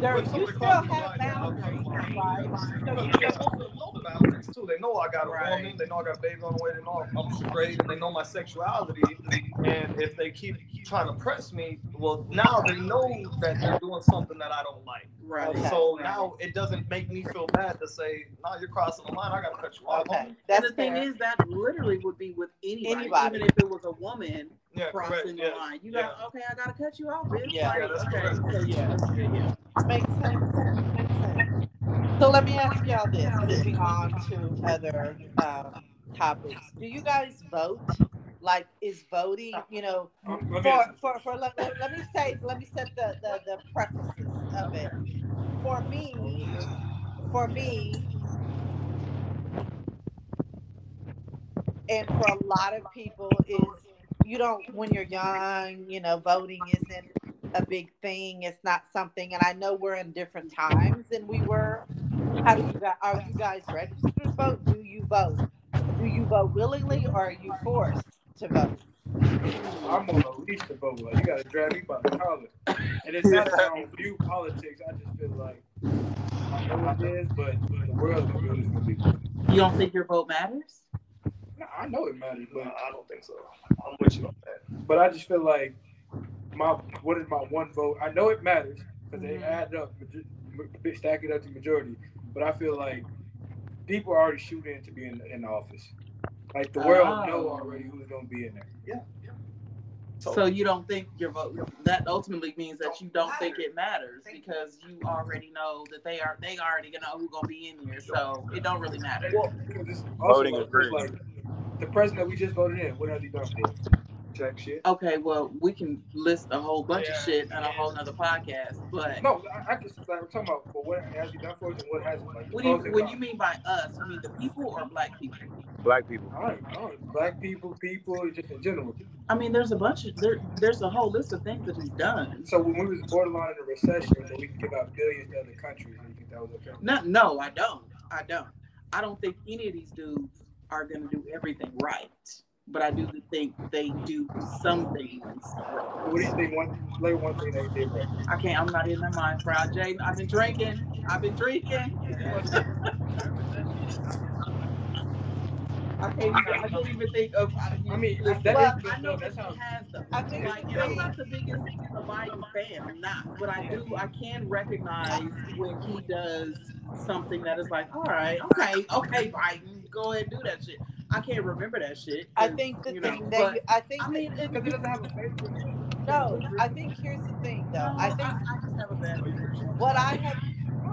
there, you still have line, yeah, I'll cut boundaries, right? So Because you they know too. They know I got a Right. woman. They know I got a baby on the way. They know I'm straight, and they know my sexuality. And if they keep trying to press me, well, now they know that they're doing something that I don't like. Right. Okay. So now it doesn't make me feel bad to say, "No, you're crossing the line. I gotta cut you off." okay, And that's the thing is, that literally would be with anybody, Anybody. even if it was a woman Yeah, crossing correct. the Yes. line. You yeah. got okay, I gotta cut you off, bitch. Yeah. Like, Yeah, that's okay, correct. so yeah, yeah, yeah. makes sense. Makes sense. So let me ask y'all this. Moving on to other um, topics. Do you guys vote? Like, is voting? You know, uh, me for for, for let, let, let me say let me set the, the the prefaces of it. For me for me and for a lot of people is you don't when you're young you know voting isn't a big thing it's not something and i know we're in different times than we were. How do you guys are you guys registered to vote? Do you vote? Do you vote willingly or are you forced to vote I'm on the least to vote. Like, you got to drag me by the collar. And it's not that I don't view politics. I just feel like I know what it is, but the world's gonna be what it's gonna be. You don't think your vote matters? Nah, I know it matters, but I don't think so. I'm with you on that. but I just feel like my what is my one vote? I know it matters because they Mhm. add up, maj- stack it up to majority. But I feel like people are already shooting to be in, in the office. Like the ah. world Oh. know already who's gonna be in there. Yeah. So you don't think your vote that ultimately means that you don't think it matters because you already know that they are they already know who's gonna be in there, so it don't really matter. Well, because it's also Voting like, is free. like the president we just voted in. What has he done for us? Jack shit. Okay, well we can list a whole bunch of shit on a whole nother podcast, but No, I, I just like I'm talking about. But what has he done for us and what hasn't? Like, what do you pros when you mean by us, you mean the people or black people? Black people. All right, all right. Black people, people, just in general. I mean there's a bunch of there there's a whole list of things that he's done. So when we was borderline in a recession, but we can give out billions to other countries, you think that was okay? No, no, I don't. I don't. I don't think any of these dudes are gonna do everything right. But I do think they do some things right. What do you think? One, play one thing they did right. I can't. I'm not in their mind, Proud Jay, I've been drinking. I've been drinking. <laughs> <laughs> I can't. Even, I can't even think of. I, I mean, that Well, is- I know that's that how- he has them. I think Like, and I'm not the biggest Biden fan. I'm not, but I do. I can recognize when he does something that is like, all right, okay, okay, Biden, go ahead and do that shit. I can't remember that shit. I think the you know, thing that you, i think I mean, Because doesn't have a favorite. no i think here's the thing though i think I just have a bad what i have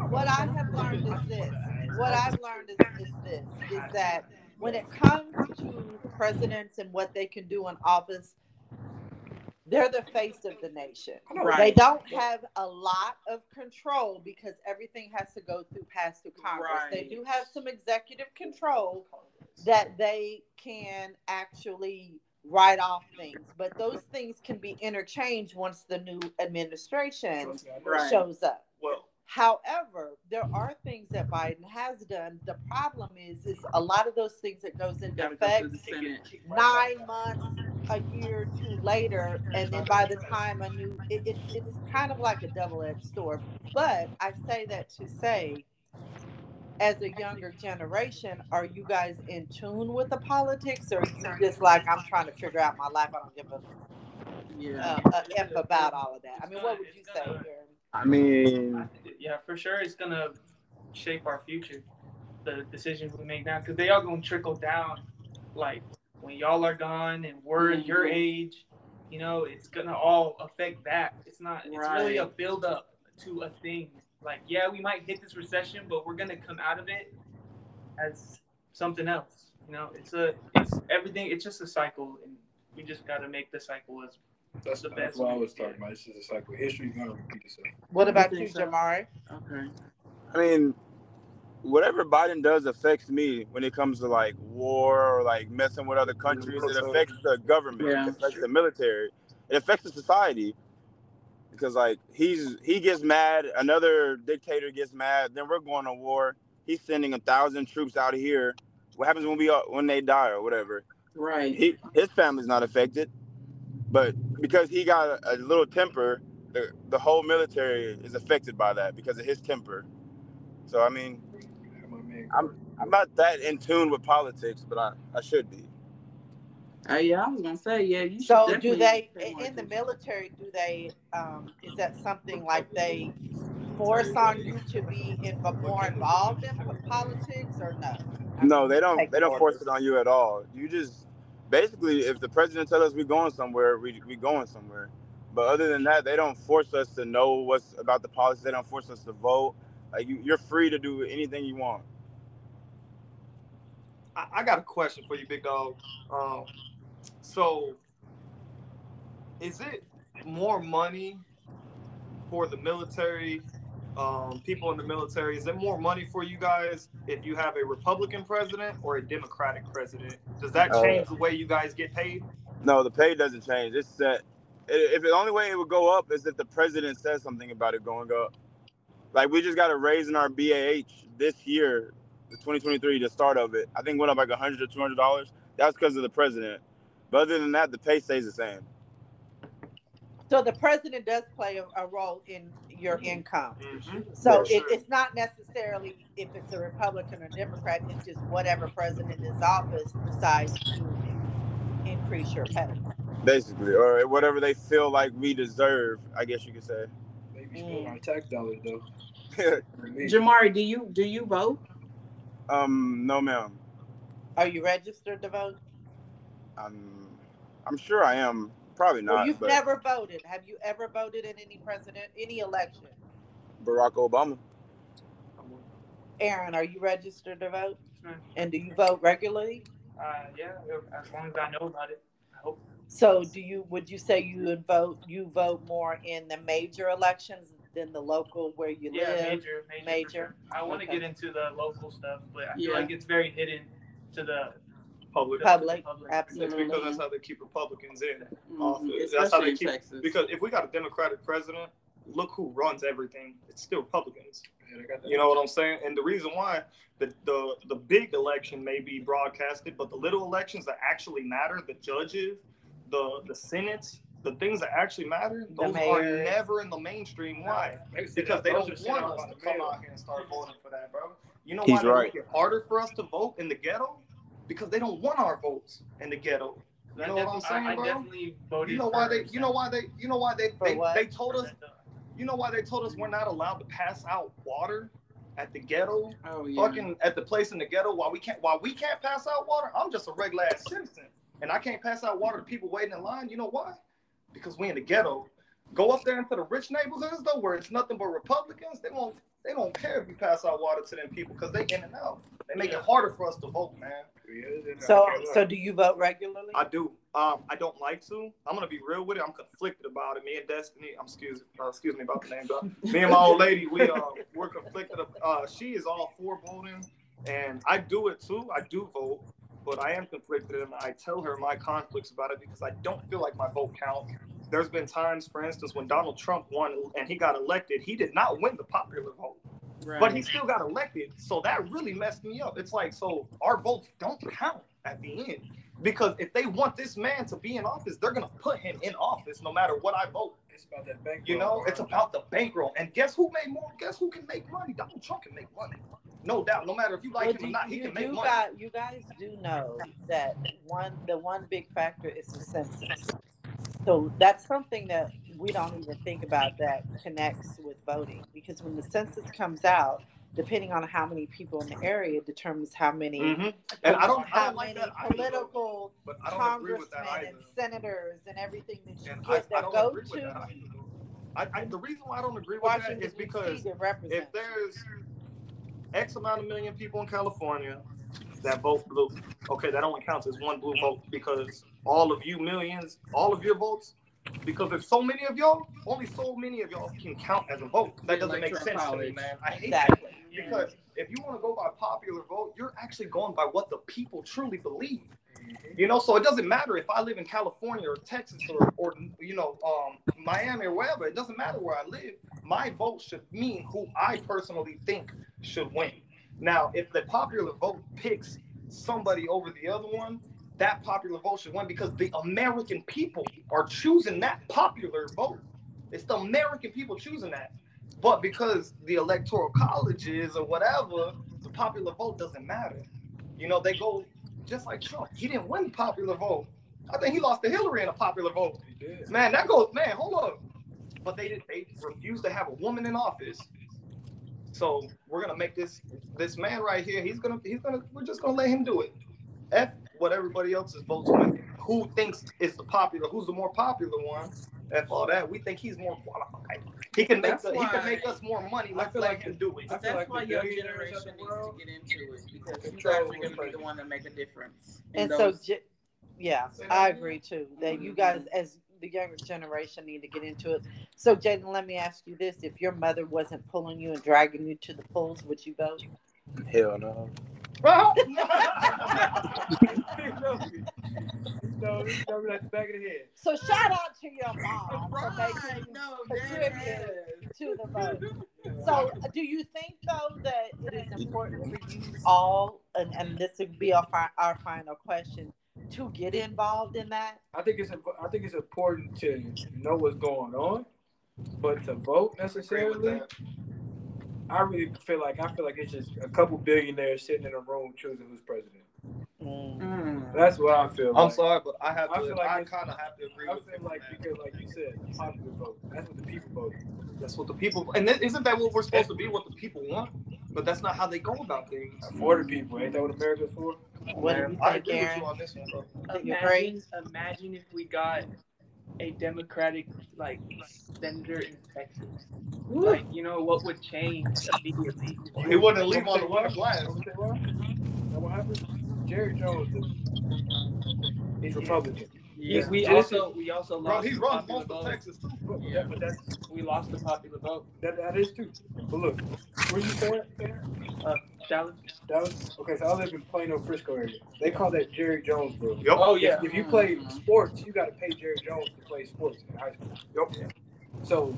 what i have learned is this what i've learned is, is this is that when it comes to presidents and what they can do in office they're the face of the nation Right. They don't have a lot of control because everything has to go through pass through Congress. They do have some executive control that they can actually write off things, but those things can be interchanged once the new administration Right. shows up. Well, However, there are things that Biden has done. The problem is, is a lot of those things that goes into go effect through the Senate. nine months, a year, or two later, and then by the time a new, it, it, it's kind of like a double-edged sword. But I say that to say, as a younger generation, are you guys in tune with the politics, or are you just like I'm trying to figure out my life? I don't give a, Yeah. uh, a f about all of that. I mean, what would you say, I mean, yeah, for sure, it's gonna shape our future. The decisions we make now, because they are gonna trickle down. Like when y'all are gone and we're your Mhm. age, you know, it's gonna all affect that. It's not. It's really a build up to a thing. Like, yeah, we might hit this recession, but we're gonna come out of it as something else. You know, it's a, it's everything. It's just a cycle, and we just gotta make the cycle as That's the the best best. What I way was talking about. It's just a cycle. History's gonna repeat itself. What about you, so? Jamari? Okay. I mean, whatever Biden does affects me when it comes to like war or like messing with other countries. It affects the government. Yeah. It affects the military. It affects the society. Because like he's he gets mad, another dictator gets mad, then we're going to war. He's sending a thousand troops out here. What happens when we all- when they die or whatever? Right. He his family's not affected, but because he got a, a little temper, the the whole military is affected by that because of his temper. So I mean, Yeah, my man I'm I'm not that in tune with politics, but I, I should be. Uh, yeah, I was gonna say, yeah. You should So do they in the military? Do they? Um, is that something like they force on you to be in, more involved in politics or no? No, they don't Take they don't force it on you at all. You just basically if the president tells us we're going somewhere, we we going somewhere. But other than that, they don't force us to know what's about the policy. They don't force us to vote. Like you, you're free to do anything you want. I, I got a question for you, big dog. Um, so, is it more money for the military, um, people in the military? Is it more money for you guys if you have a Republican president or a Democratic president? Does that Uh, change the way you guys get paid? No, the pay doesn't change. It's set. If the only way it would go up is if the president says something about it going up. Like we just got a raise in our BAH this year, the 2023, the start of it. I think went up like 100 or 200 dollars. That's because of the president. But other than that, the pay stays the same. So the president does play a, a role in your income. Mm-hmm. So Yeah, it, it's not necessarily if it's a Republican or Democrat. It's just whatever president is office decides to increase your pay. basically, or whatever they feel like we deserve. I guess you could say. Maybe spend Mm. our tax dollars though. <laughs> Jamari, do you do you vote? um, no, ma'am. Are you registered to vote? I'm, I'm sure I am. Probably Well, not. you've but never voted. Have you ever voted in any president, any election? Barack Obama. Aaron, are you registered to vote? ma'am. And do you vote regularly? Uh, yeah, as long as I know about it. I hope. So do you, would you say you would vote, you vote more in the major elections than the local where you Yeah, live? major, major. major? sure. I want to Okay. get into the local stuff, but I feel Yeah. like it's very hidden to the Public. Public, Public. It's absolutely. because that's how they keep Republicans in. Mhm, Office. That's how Especially they in keep. Texas. Because if we got a Democratic president, look who runs everything. It's still Republicans. Yeah, they got that. You know what I'm saying? And the reason why the, the the big election may be broadcasted, but the little elections that actually matter, the judges, the the Senate, the things that actually matter, The those are mayors. never in the mainstream. Why? Because they don't want us to come out here and start voting for that, bro. You know He's why they right. make it harder for us to vote in the ghetto? Because they don't want our votes in the ghetto. You I know what I'm saying, I, I bro? definitely voted. You know why they? You know why they? You know why they? They, they told us. You know why they told us we're not allowed to pass out water at the ghetto? oh yeah. Fucking at the place in the ghetto. Why we can't? Why we can't pass out water? I'm just a regular ass citizen, and I can't pass out water to people waiting in line. You know why? Because we in the ghetto. Go up there into the rich neighborhoods though, where it's nothing but Republicans. They won't. They don't care if you pass out water to them people because they in and out. They make Yeah. it harder for us to vote, man. Yeah, So, I can't lie. so do you vote regularly? I do. Um, I don't like to. I'm gonna be real with it. I'm conflicted about it. Me and Destiny. I'm excuse. Uh, excuse me about the name, but me and my old lady, we uh, we're conflicted. Uh, she is all for voting, and I do it too. I do vote, but I am conflicted, and I tell her my conflicts about it because I don't feel like my vote counts. There's been times, for instance, when Donald Trump won and he got elected, he did not win the popular vote right. but he still got elected. So that really messed me up. It's like, so our votes don't count at the end. Because if they want this man to be in office, they're gonna put him in office no matter what I vote. It's about that bank. You know, it's about the bankroll. And guess who made more? Guess who can make money? Donald Trump can make money. No doubt. No matter if you like Well, him or not, he can make money. got, you guys do know that one, the one big factor is the census. So that's something that we don't even think about that connects with voting because when the census comes out, depending on how many people in the area determines how many Mhm. And I don't, I how don't like many that either, political but I don't agree with congressmen that and senators and everything that you And I, get I that don't go that to. I, I, the reason why I don't agree with Washington that is because if there's X amount of million people in California that vote blue, okay, that only counts as one blue vote because all of you millions, all of your votes, because there's so many of y'all, only so many of y'all can count as a vote. That doesn't make Electoral sense to me, man. I hate Exactly. that because if you want to go by popular vote, you're actually going by what the people truly believe. You know, so it doesn't matter if I live in California or Texas or, or you know, um, Miami or wherever. It doesn't matter where I live. My vote should mean who I personally think should win. Now, if the popular vote picks somebody over the other one, that popular vote should win because the American people are choosing that popular vote. It's the American people choosing that. But because the electoral colleges or whatever, the popular vote doesn't matter. You know, they go just like Trump. He didn't win the popular vote. I think he lost to Hillary in a popular vote. He did. Man, that goes, man, hold up. But they they refused to have a woman in office. So we're gonna make this this man right here, he's gonna he's gonna we're just gonna let him do it. F what everybody else's votes with. Who thinks is the popular, who's the more popular one? F all that. We think he's more qualified. He can make the, he can make us more money. I Let's feel let like him do it. I That's like why the your billionaires generation needs to get into it because you control guys are who's going to be the one to make a difference. in And so, those- ge- yeah, I agree too. That you mm-hmm. guys, as the younger generation, need to get into it. So, Jaden, let me ask you this: If your mother wasn't pulling you and dragging you to the polls, would you vote? Hell no. Well, No, he told the back of the head. So, shout out to your mom for making no, contribute yes. to the vote. So, do you think though that it is important for you all, and, and this would be our, fi- our final question, to get involved in that? I think it's I think it's important to know what's going on, but to vote necessarily, that. I really feel like I feel like it's just a couple billionaires sitting in a room choosing who's president. Mm. That's what I feel. I'm like. sorry, but I have I to. feel like I kind of have to agree I with feel like on that. because, like you said, the popular vote. That's what the people vote. That's what the people. And then, isn't that what we're supposed to be? What the people want? But that's not how they go about things. For the people, ain't that what America's for? What do you I think, agree with you on this one, bro. Think you're great? Imagine, imagine if we got a Democratic like senator in Texas. Like, you know what would change immediately? He wouldn't leave on the white glass. Know what happened? Jerry Jones, he's Republican. We, we also we also Bro, lost he runs most of. Texas too. But, Yeah. but that's We lost the popular vote. that, that is too. But look, where you stay? Uh, Dallas. Dallas. Okay, so I live in Plano, Frisco area. They call that Jerry Jones rule. Yep. Oh yeah. If you play sports, you got to pay Jerry Jones to play sports in high school. Yep. So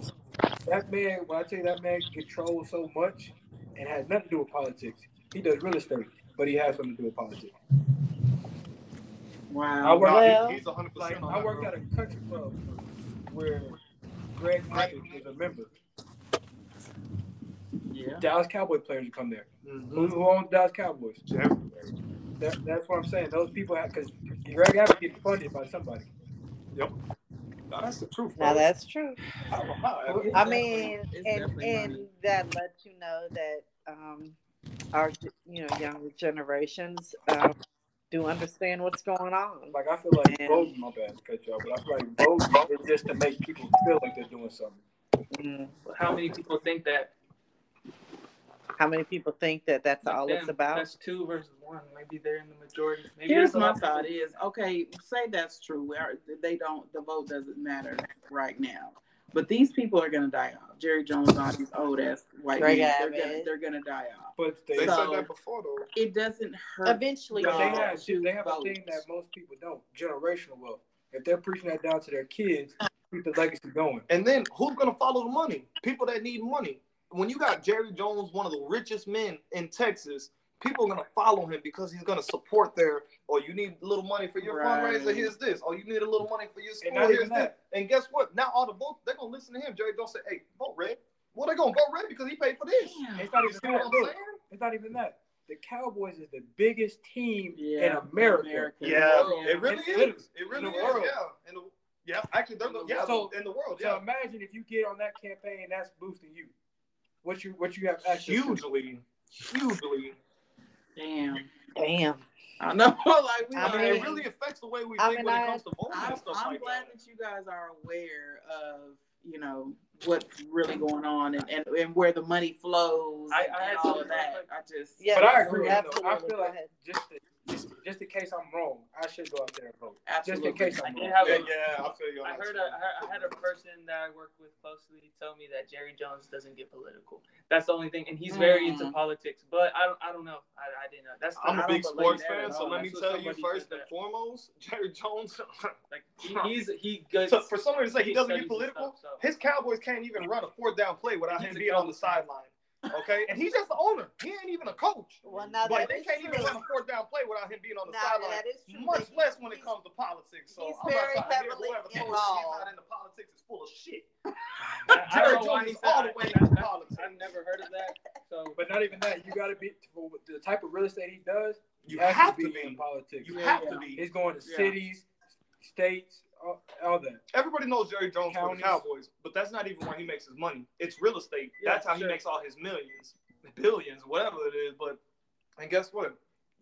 that man, when I tell you that man controls so much and has nothing to do with politics, he does real estate, but he has something to do with politics. I Wow. work, No, Well- he- he's 100 like percent on I that, worked at a country club where Greg Patrick was a member. Yeah. Dallas Cowboy players would come there. Mhm. Who, who owns Dallas Cowboys? That, that's what I'm saying. Those people have because Greg Abbott gets funded by somebody. Yep. No, that's the truth. Now that's true. I don't know how. It's I mean, and and money. that lets you know that um, our you know younger generations um, do understand what's going on. Like I feel like Man. voting, my bad to cut you off, but I feel like voting is just to make people feel like they're doing something. Mm. How many people think that? How many people think that that's Like all it's about? That's two versus one. Maybe they're in the majority. Maybe Here's there's a my thought: people- is okay. Say that's true. Where they don't, the vote doesn't matter right now. But these people are gonna die off. Jerry Jones, all these old ass white Greg men, they're gonna, they're gonna die off. But they, They So- said that before though. It doesn't hurt. Eventually, but they have to they have a thing that most people don't: generational wealth. If they're preaching that down to their kids, keep the legacy going. And then who's gonna follow the money? People that need money. When you got Jerry Jones, one of the richest men in Texas, people are gonna follow him because he's gonna support their. Oh, you need a little money for your Right. fundraiser? Here's this. Oh, you need a little money for your school? not even Here's that. And guess what? Now all the votes they're gonna listen to him. Jerry Jones say, "Hey, vote red." Well, they're gonna vote red because he paid for this. Damn. It's not even see what that. I'm Look, saying? it's not even that. The Cowboys is the biggest team Yeah, in America. Yeah, world. it really In- is. It really in the is. world. Yeah, in the, yeah. Actually, they're the, yeah, So- in the world. So Yeah. imagine if you get on that campaign, that's boosting you. what you what you have access to. Hugely, hugely. Damn. Damn. I know. <laughs> like we I I mean, mean, it really affects the way we I think mean, when I- it comes to voting I'm, and stuff I'm like glad that. that you guys are aware of, you know, what's really going on and, and, and where the money flows I- and, I had and all of that. I just Yeah, But I agree absolutely. though. I feel Go like ahead. just, to, just just in case I'm wrong, I should go out there and vote. absolutely. Just in case I I'm did wrong. have Yeah, a, yeah, I feel you. I heard too. a, I I had a person that I work with closely tell me that Jerry Jones doesn't get political. That's the only thing, and he's very into Mm. politics. But I don't, I don't know. I, I didn't know. That's I'm a big sports fan, so let me tell you first and that. foremost, <laughs> Jerry Jones. <laughs> Like he, he's he good. so for somebody to say he he doesn't get political, stuff, so. his Cowboys can't even run a fourth down play without He's him being on the sideline. Okay, and he's just the owner. He ain't even a coach. Well, now Like they can't even true. run a fourth down play without him being on the Now, sideline. that is true, Much but less when it comes to politics. So he's I'm very not trying to hear heavily whoever told us involved. he's not into politics is full of shit. <laughs> I, I Jerry don't know why Jones he is said all that. the way That- into that- politics. I've never heard of that. So <laughs> But not even that. You got to be the type of real estate he does. You has have to to be in politics. You Yeah, have to be. He's going to Yeah. cities, states, all, all that. Everybody knows Jerry Jones for the Cowboys, but that's not even where he makes his money. It's real estate. Yeah, that's how he makes all his millions, billions, whatever it is. But and guess what?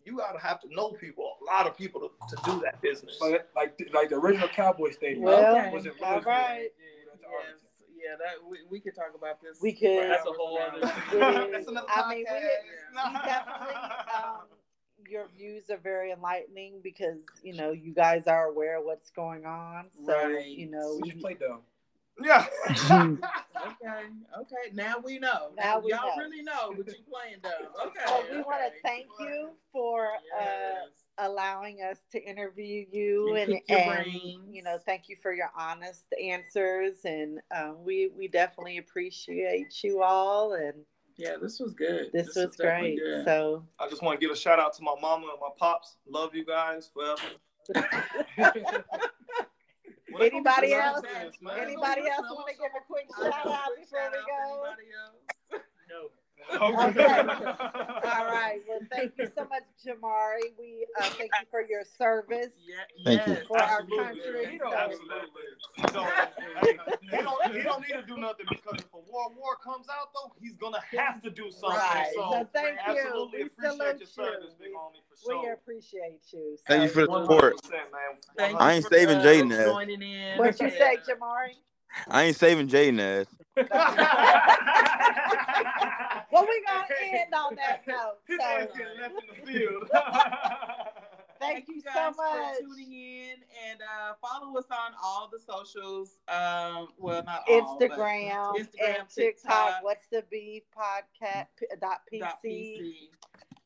You gotta have to know people, a lot of people to, to do that business. But like like the original Cowboy Stadium Well, Okay. was in all Louisville. right. Yes, yeah, that we, we could talk about this. We could. That's a whole other- <laughs> It That's is. another I mean, we, podcast. we definitely, um, your views are very enlightening because you know you guys are aware of what's going on. So Right. you know, We should play dumb. yeah. <laughs> <laughs> <laughs> Okay, okay. Now we know. Now we y'all know. really know, but you playing dumb. Okay. well, we want to thank you for uh, allowing us to interview you You and, and you know thank you for your honest answers and um, we we definitely appreciate you all and yeah, this was good. this, was definitely great good. so I just want to give a shout out to my mama and my pops. Love you guys forever. <laughs> Well, Anybody else? nonsense, anybody else want to give a quick shout out before shout we out go to anybody else? no. Okay. <laughs> all right well thank you so much jamari we uh, thank you for your service Yeah, Thank you. yes, For our country, He don't, so- absolutely. He don't, he don't, he don't need to do nothing because if a war War comes out, though, he's going to have to do something. right So, so thank you absolutely we appreciate your service, you big homie, for we sure. appreciate you Thank you for the support. 100%, I ain't saving Jaden ass. What you say jamari I ain't saving Jaden ass. <laughs> well we're gonna end on that note so ass getting left in the field. Thank you so guys much. for tuning in and uh, follow us on all the socials. Um, well, not all, Instagram, Instagram, and TikTok. TikTok. What's the beef podcast dot PC. dot PC.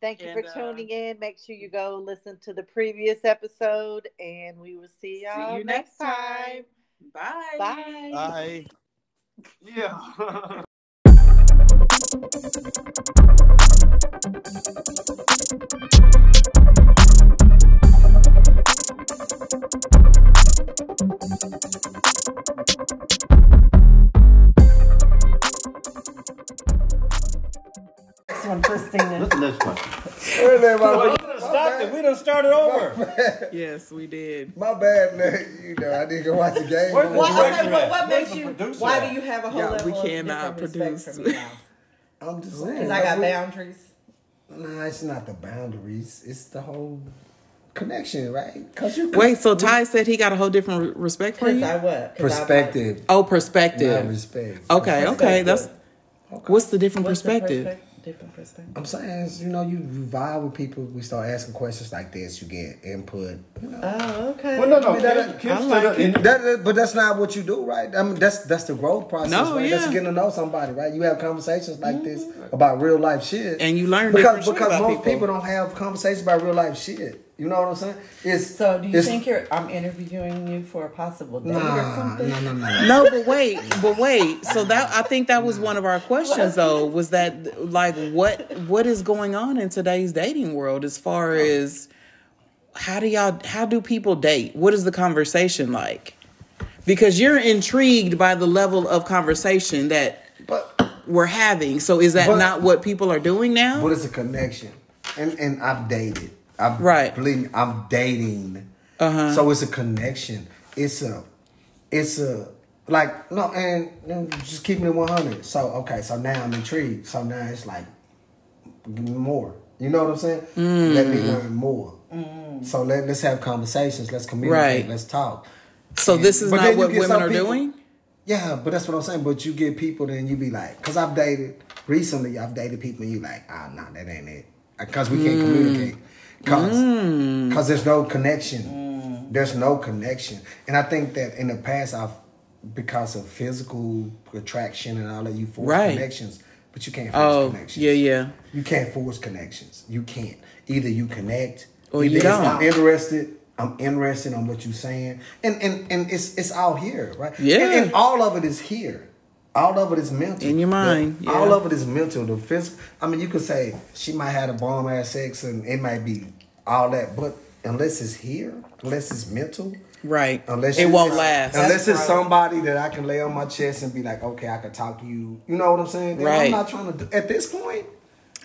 Thank you And, for uh, tuning in. Make sure you go listen to the previous episode, and we will see y'all See you next time. Bye. Bye. Bye. yeah. Next one, Christina. Look at this one. Wait a minute, my, Well, you done stopped it. We done started over. Yes, we did. my bad, man. You know, I need to go watch the game. Where's the Well, director I- at? what, what Where's makes the you? producer Why at? do you have a whole Yeah, level we of cannot different respect produce. for me now? I'm just saying. Because I got we- boundaries. Nah, it's not the boundaries. It's the whole connection, right? Cause you Wait, so Ty said he got a whole different re- respect for Because you? I what? 'Cause I perspective, Oh, not perspective. respect. Okay, okay. That's Okay. what's the different like- What's the perspective? perspe- Different perspective. I'm saying, is, you know, you, you vibe with people. We start asking questions like this. You get input. You know. Oh, okay. Well, no, no. I mean, that- Kim, Kim like up it. and- That, that- but that's not what you do, right? I mean, that's that's the growth process, No, right? That's getting to know somebody, right? You have conversations like this mm-hmm. about real life shit, And you learn because because about most people. don't have conversations about real life shit. You know what I'm saying? It's So, do you it's- think you're? I'm interviewing you for a possible date or something? no, no, no. No, but wait, but wait. So that I think that was one of our questions though, was that like what what is going on in today's dating world as far as how do y'all how do people date? What is the conversation like? Because you're intrigued by the level of conversation that But we're having. So is that But- not what people are doing now? What is it's a connection, and and I've dated. I've, Right. Believe me, I'm dating. Uh-huh. So it's a connection. It's a, it's a, Like no, and, and just keeping it one hundred. So okay, so now I'm intrigued. So now it's like give me more. You know what I'm saying? Let me learn more. So let, let's have conversations. Let's communicate. Right. Let's talk. So this is But not then what women are people- doing. Yeah, but that's what I'm saying. But you get people, then you be like, because I've dated recently. I've dated people, and you like, ah, nah, that ain't it. Because we can't communicate. Because mm. cause there's no connection. There's no connection. And I think that in the past, I've because of physical attraction and all that, you force Right. connections, but you can't force Oh, connections. yeah, yeah. You can't force connections. You can't. Either you connect Or you don't. I'm interested. I'm interested on what you're saying, and and and it's it's all here, right? Yeah. And, and all of it is here. All of it is mental. In your The- mind, yeah. All of it is mental. The physical. I mean, you could say she might have a bomb ass sex, and it might be all that, but unless it's here, unless it's mental, Right. Unless it won't last. Unless it's somebody that I can lay on my chest and be like, okay, I can talk to you. You know what I'm saying? Then Right. I'm not trying to. Do, at this point,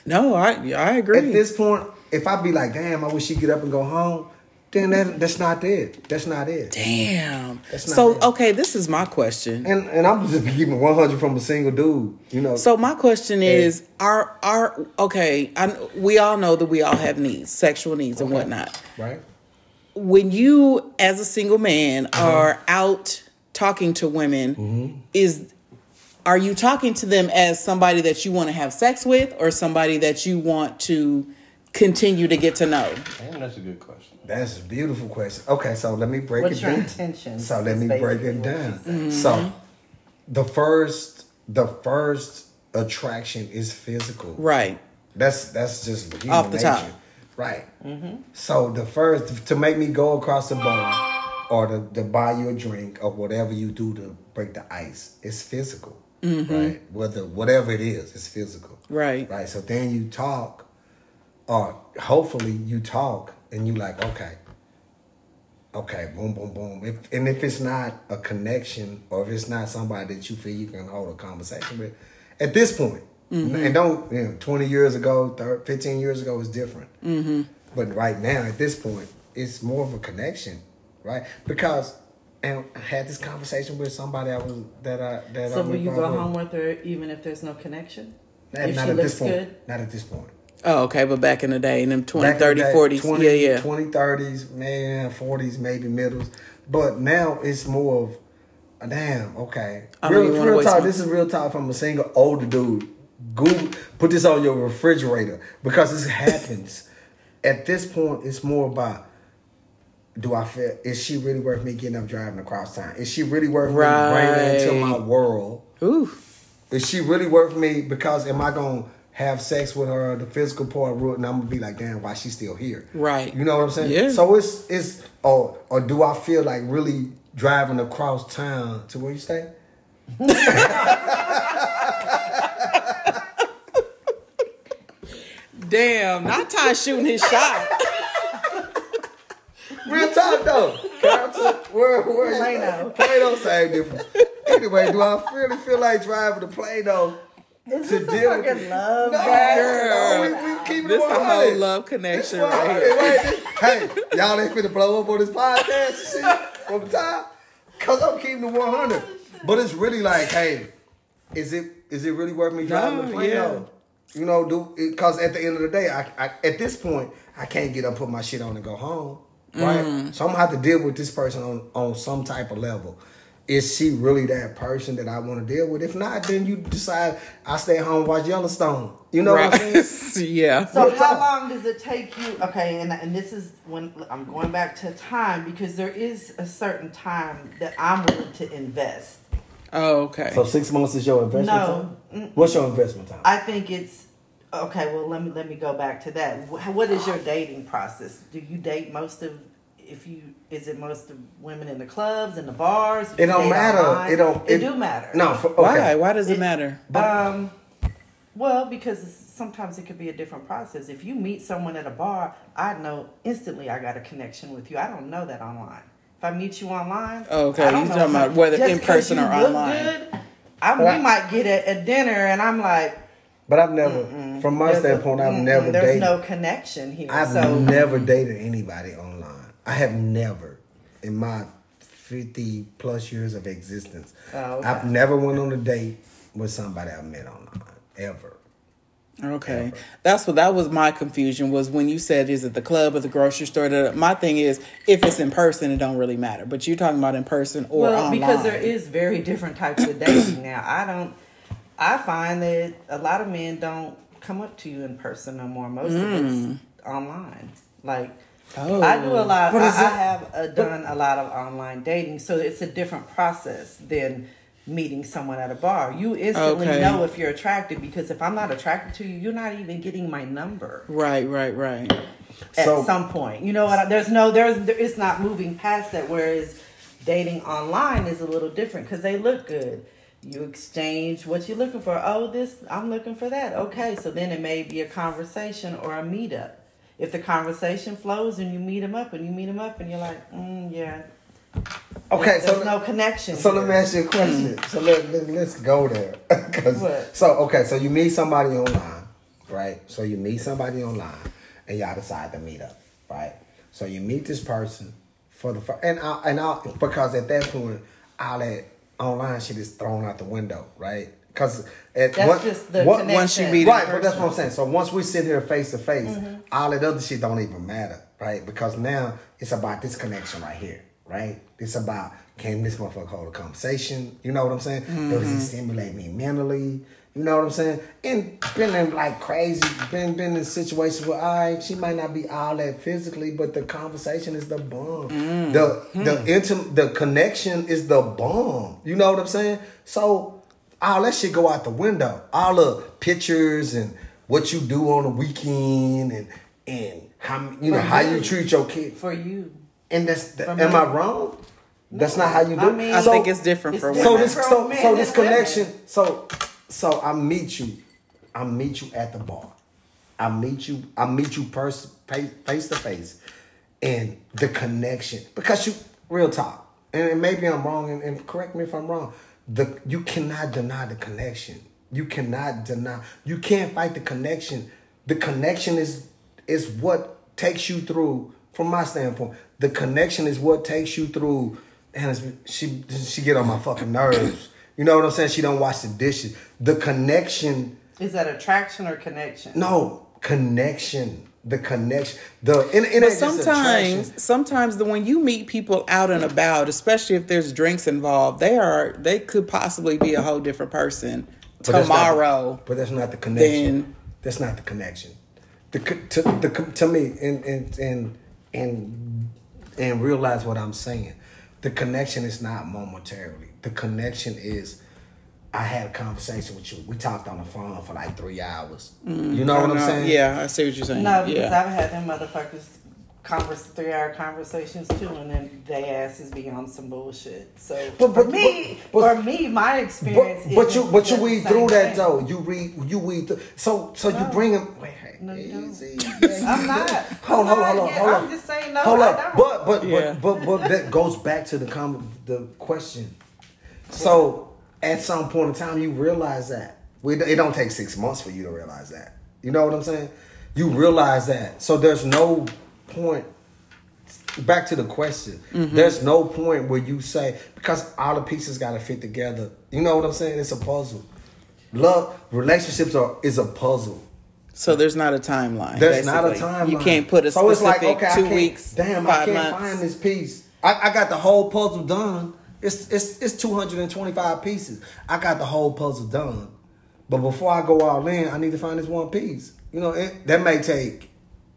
No, I I agree. at this point, if I be like, damn, I wish she get up and go home, then that, that's not it. That's not it. Damn. That's not So it. okay, this is my question. And and I'm just keeping 100 from a single dude. You know. So my question is, are are okay? I, we all know that we all have needs, sexual needs and whatnot. right. When you, as a single man, Uh-huh. are out talking to women, Mm-hmm. is are you talking to them as somebody that you want to have sex with, or somebody that you want to continue to get to know? Damn, that's a good question. That's a beautiful question. Okay, so let me break What's it your down. intention? So let me break it down. she's saying. So the first the first attraction is physical. Right. That's that's just human Off the nature. top. Right. Mm-hmm. So the first to make me go across the bar or to, to buy you a drink or whatever you do to break the ice, it's physical. Mm-hmm. Right. Whether whatever it is, it's physical. Right. Right. So then you talk, or hopefully you talk and you like, okay, okay, boom, boom, boom. If and if it's not a connection or if it's not somebody that you feel you can hold a conversation with, at this point, and don't you know, twenty years ago, 30, 15 years ago was different. Mm-hmm. But right now, at this point, it's more of a connection, right? Because. And I had this conversation with somebody I was that I that I So will you go home with her even if there's no connection? Not, if not she at looks this point. good? Not at this point. Oh, okay. But back in the day, in them 20, Back in 30, the day, 40s. 20, yeah, yeah. 20, 30s, man, 40s, maybe middles. But now it's more of, damn, okay. Real, real talk. This is real talk from a single older dude. Google, put this on your refrigerator because this happens. At this point, it's more about do I feel is she really worth me getting up driving across town? Is she really worth me bringing into my world? Ooh. Is she really worth me? Because am I gonna have sex with her, the physical part, root, and I'm gonna be like, damn, why she still here? Right. You know what I'm saying? Yeah. So it's it's or or do I feel like really driving across town to where you stay? <laughs> Damn. Not Ty shooting his shot. Real talk though. Carrollton, where where you Plano. stay? Plano same difference. Anyway, do I really feel like driving to Plano Is to this a deal with fucking it? love No, game? no, we, we keep it This a 100. whole love connection This right here. Wait, hey, y'all ain't finna blow up on this podcast and shit from time. Cause I'm keeping it 100. But it's really like, hey, is it is it really worth me driving No, to Plano? You know, do because at the end of the day, I, I at this point, I can't get up, put my shit on, and go home. Right. Mm. So I'm gonna have to deal with this person on on some type of level. Is she really that person that I want to deal with? If not, then you decide I stay at home and watch Yellowstone. You know what I'm right. saying? <laughs> yeah. So Real how talk. long does it take you? Okay, and and this is when I'm going back to time because there is a certain time that I'm willing to invest. Oh, okay. So six months is your investment No. time. What's your investment time? I think it's okay. Well, let me let me go back to that. What is your dating process? Do you date most of? If you is it most of women in the clubs and the bars? It don't matter. online? It don't. It, do matter. No. For, okay. Why? Why does it It- matter? Um, well, because sometimes it could be a different process. If you meet someone at a bar, I know instantly I got a connection with you. I don't know that online. If I meet you online, Oh, okay. You know talking how- about whether just in 'cause person you or look online. Good, I, But I- we might get at, at dinner, and I'm like, But I've never, from my there's standpoint, I've never There's dated. no connection here. I've so never dated anybody online. I have never, in my fifty plus years of existence. Oh, okay. I've never went on a date with somebody I met online ever. Okay, that's what that was my confusion was when you said is it the club or the grocery store. Da- My thing is if it's in person, it don't really matter. But you're talking about in person or well, online. because there is very different types of dating <clears throat> now. I don't. I find that a lot of men don't come up to you in person no more. Most of it's mm. online. Like Oh. I do a lot. I, is I have uh, done a lot of online dating, so it's a different process than meeting someone at a bar. You instantly Okay. know if you're attracted because if I'm not attracted to you, you're not even getting my number Right, right, right. at So- some point. You know what? There's no, there's, there, it's not moving past that. Whereas dating online is a little different because they look good. You exchange what you're looking for. Oh, this, I'm looking for that. Okay, so then it may be a conversation or a meetup. If the conversation flows and you meet them up and you meet them up and you're like, mm, yeah. Okay, there's, so there's no connection. So let me ask you a question. so let, let, let's go there. <laughs> so okay, so you meet somebody online, right? So you meet somebody online, and y'all decide to meet up, right? So you meet this person for the first, and I, and I because at that point all that online shit is thrown out the window, right? Because at That's what- just the what- once you meet right, but that's what I'm saying. So once we sit here face to face, Mm-hmm. all that other shit don't even matter, right? Because now it's about this connection right here, right? It's about can this motherfucker hold a conversation? You know what I'm saying? Does Mm-hmm. he stimulate me mentally? You know what I'm saying? And been in like crazy, been been in situations where all right, she might not be all that physically, but the conversation is the bomb. Mm. The Hmm. the intim the connection is the bomb. You know what I'm saying? So all that shit go out the window. All the pictures and what you do on the weekend and and how you know For how you. you treat your kid. for you. And that's For am me. I wrong? That's not how you do. I it? mean- I So- think it's different for different. women. so this so, men so this and women. connection so so I meet you I meet you at the bar I meet you I meet you pers- face face to face and the connection because you real talk and maybe I'm wrong and, and correct me if I'm wrong the you cannot deny the connection. You cannot deny you can't fight the connection. The connection is is what takes you through from my standpoint the connection is what takes you through and she she get on my fucking nerves. You know what i'm saying? She don't wash the dishes. The connection Is that attraction or connection? no connection the connection the and, and But sometimes, sometimes the when you meet people out and about, especially if there's drinks involved, they are they could possibly be a whole different person But that's not- tomorrow. but that's not the connection. then- that's not the connection. The to the to me and and and and and realize what I'm saying. The connection is not momentarily. The connection is. I had a conversation with you. We talked on the phone for like three hours. Mm. you know what I'm know. saying? Yeah, I see what you're saying. No, because yeah. I've had them motherfuckers converse three hour conversations too, and then they asses be on some bullshit. So But- for me, but- for me, my experience. but you but you the read same through that thing. though. You read you read through. So so you bring them. Wait, hey, No, you don't. easy. <laughs> I'm not. Hold hold hold on Yeah, hold on. I'm just saying no. Hold I up, but but Yeah. but but but that goes back to the com- the question. So at some point in time, you realize that it don't take six months for you to realize that. You know what I'm saying? You realize that. So there's no point. Back to the question. Mm-hmm. There's no point where you say because all the pieces got to fit together. You know what I'm saying? It's a puzzle. Love relationships are is a puzzle. So there's not a timeline. There's not a timeline. You can't put a so it's specific like, okay, two weeks, Damn, I can't months. find this piece. I, I got the whole puzzle done. It's it's it's 225 pieces. I got the whole puzzle done. But before I go all in, I need to find this one piece. You know, it, that may take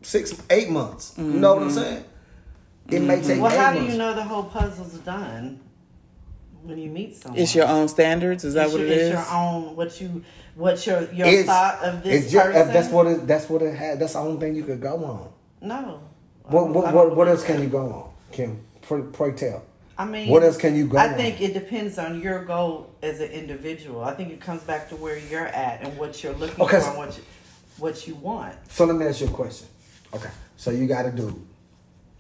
six, eight months. You know what I'm mm-hmm. saying? It may mm-hmm. take Well, eight how do you know the whole puzzle's done when you meet someone? It's your own standards. Is that It's what your, it it's your own what you what's your your It's- thought of this it's just, uh, person? that's what it. That's what it had. That's the only thing you could go on. No. What what what, what else can you go on? Kim, pray, pray tell. I mean, What else can you go I on? think it depends on your goal as an individual. I think it comes back to where you're at and what you're looking Okay, for so- and what you, what you want. So let me ask you a question. Okay. So you got a dude.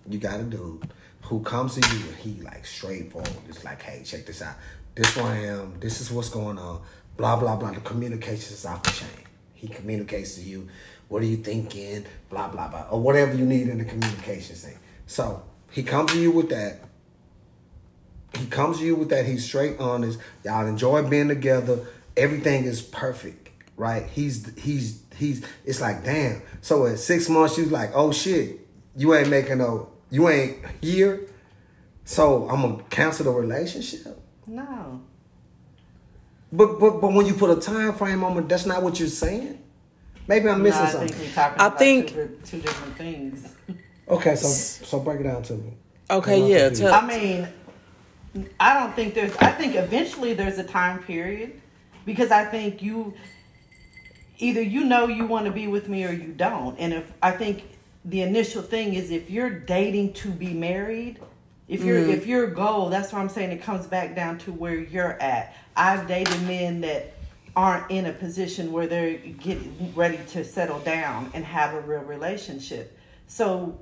You got a dude who comes to you and he like straightforward. It's like, hey, check this out. This who I am. This is what's going on. Blah blah blah. The communication is off the chain. He communicates to you. What are you thinking? Blah blah blah. Or whatever you need in the communication thing. So he comes to you with that. He comes to you with that. He's straight honest. Y'all enjoy being together. Everything is perfect, right? He's he's he's. It's like damn. So at six months, you like, oh shit, you ain't making no, you ain't here. So I'm gonna cancel the relationship. No. But but but when you put a time frame on it, that's not what you're saying. Maybe I'm No, missing I something. think we're talking I about think- two, two different things. Okay, so so break it down to me. Okay, yeah. Tell, I mean, I don't think there's. I think eventually there's a time period because I think you either you know you want to be with me or you don't. And if I think the initial thing is if you're dating to be married, if you're Mm-hmm. if your goal, that's what I'm saying. It comes back down to where you're at. I've dated men that aren't in a position where they're getting ready to settle down and have a real relationship. So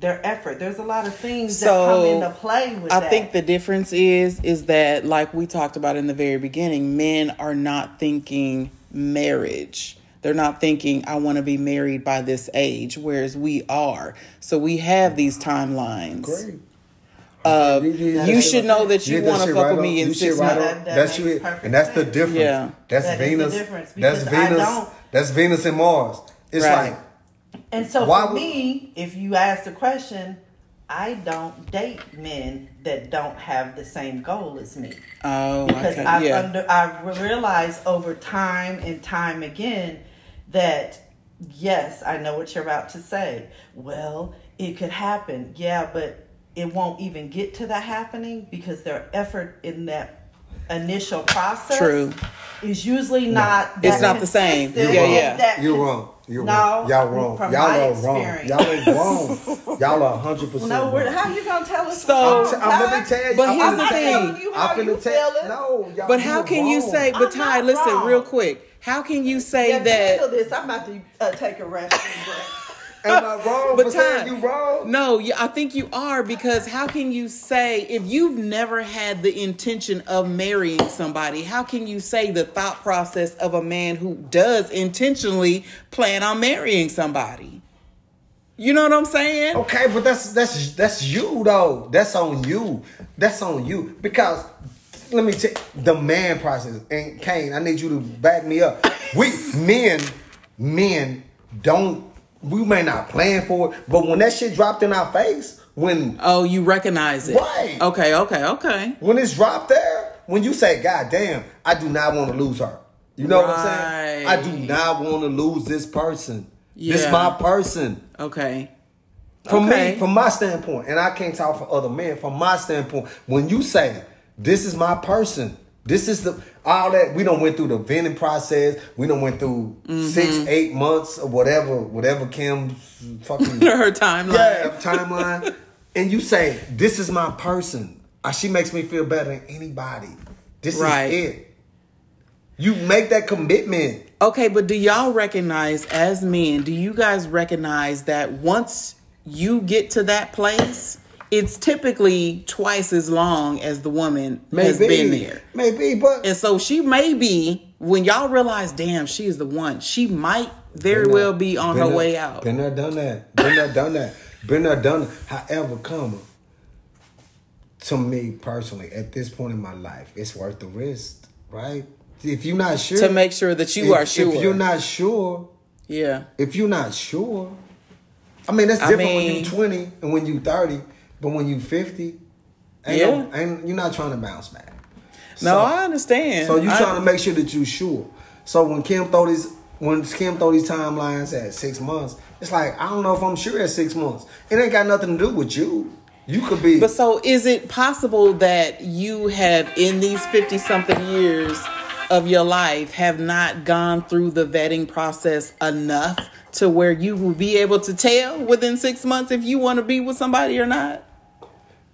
their effort. There's a lot of things that come into play with I that. think the difference is is that like we talked about in the very beginning, men are not thinking marriage. They're not thinking I want to be married by this age, whereas we are. So we have these timelines. Great. Uh, You- you- you should know that you Yeah, want to fuck right with on- me in you six shit right months. That- that That's makes you. And that's the difference. Yeah. That's That is the Venus. difference, That's because I Venus. That's Venus and Mars. It's Right. like And so Why for would- me, if you ask the question, I don't date men that don't have the same goal as me. Oh, because okay. I've yeah. under I've realized over time and time again that yes, I know what you're about to say. Well, it could happen, yeah, but it won't even get to that happening because their effort in that initial process True. is usually not. It's that not the same. consistent Yeah, yeah. you're wrong. You're No, wrong. Y'all wrong. from Y'all my are wrong. Y'all are wrong. <laughs> Y'all are hundred percent. No, we're, wrong. how you gonna tell us? So- I'm, t- I'm gonna tell you. But I'm here's the thing. you I'm how you finna tell- feel it. No, y'all. But how you're can you say? But Ty, listen, wrong. real quick. How can you say Yeah, handle that? this. I'm about to uh, take a restroom break. Am I wrong But for Ty- you wrong? No, I think you are because how can you say if you've never had the intention of marrying somebody? How can you say the thought process of a man who does intentionally plan on marrying somebody? You know what I'm saying? Okay, but that's that's that's you though. That's on you. That's on you because let me take the man process. And Kane, I need you to back me up. We men, men don't. We may not plan for it, but when that shit dropped in our face, when Oh, you recognize it. Right. Okay, okay, okay. when it's dropped there, when you say, "God damn, I do not want to lose her," you know what I'm saying? I do not want to lose this person. This Yeah. my person. Okay. From Okay. me, from my standpoint, and I can't talk for other men. From my standpoint, when you say this is my person, this is the all that we don't went through the vetting process. We don't went through six, eight months or whatever, whatever Kim's fucking <laughs> Her timeline. yeah timeline. and you say this is my person. Uh, She makes me feel better than anybody. This Right. is it. You make that commitment. Okay, but do y'all recognize as men, do you guys recognize that once you get to that place, it's typically twice as long as the woman has been there. maybe, but And so she may be, when y'all realize, damn, she is the one, she might very well there- be on her there- way out. Been there, done that. Been there, done that. Been there, done that. However, comma, to me personally, at this point in my life, it's worth the risk, right? If you're not sure, To make sure that you if, are sure. If you're not sure, yeah. if you're not sure, I mean that's I different when you're 20 and when you're 30, but when you 50, ain't Yeah. no, ain't, you're not trying to bounce back. No, So- I understand. so you trying to make sure that you're sure. So when Kim throw these when Kim throw these timelines at six months, it's like I don't know if I'm sure at six months. It ain't got nothing to do with you. You could be But so is it possible that you have in these 50 something years of your life have not gone through the vetting process enough to where you will be able to tell within 6 months if you want to be with somebody or not?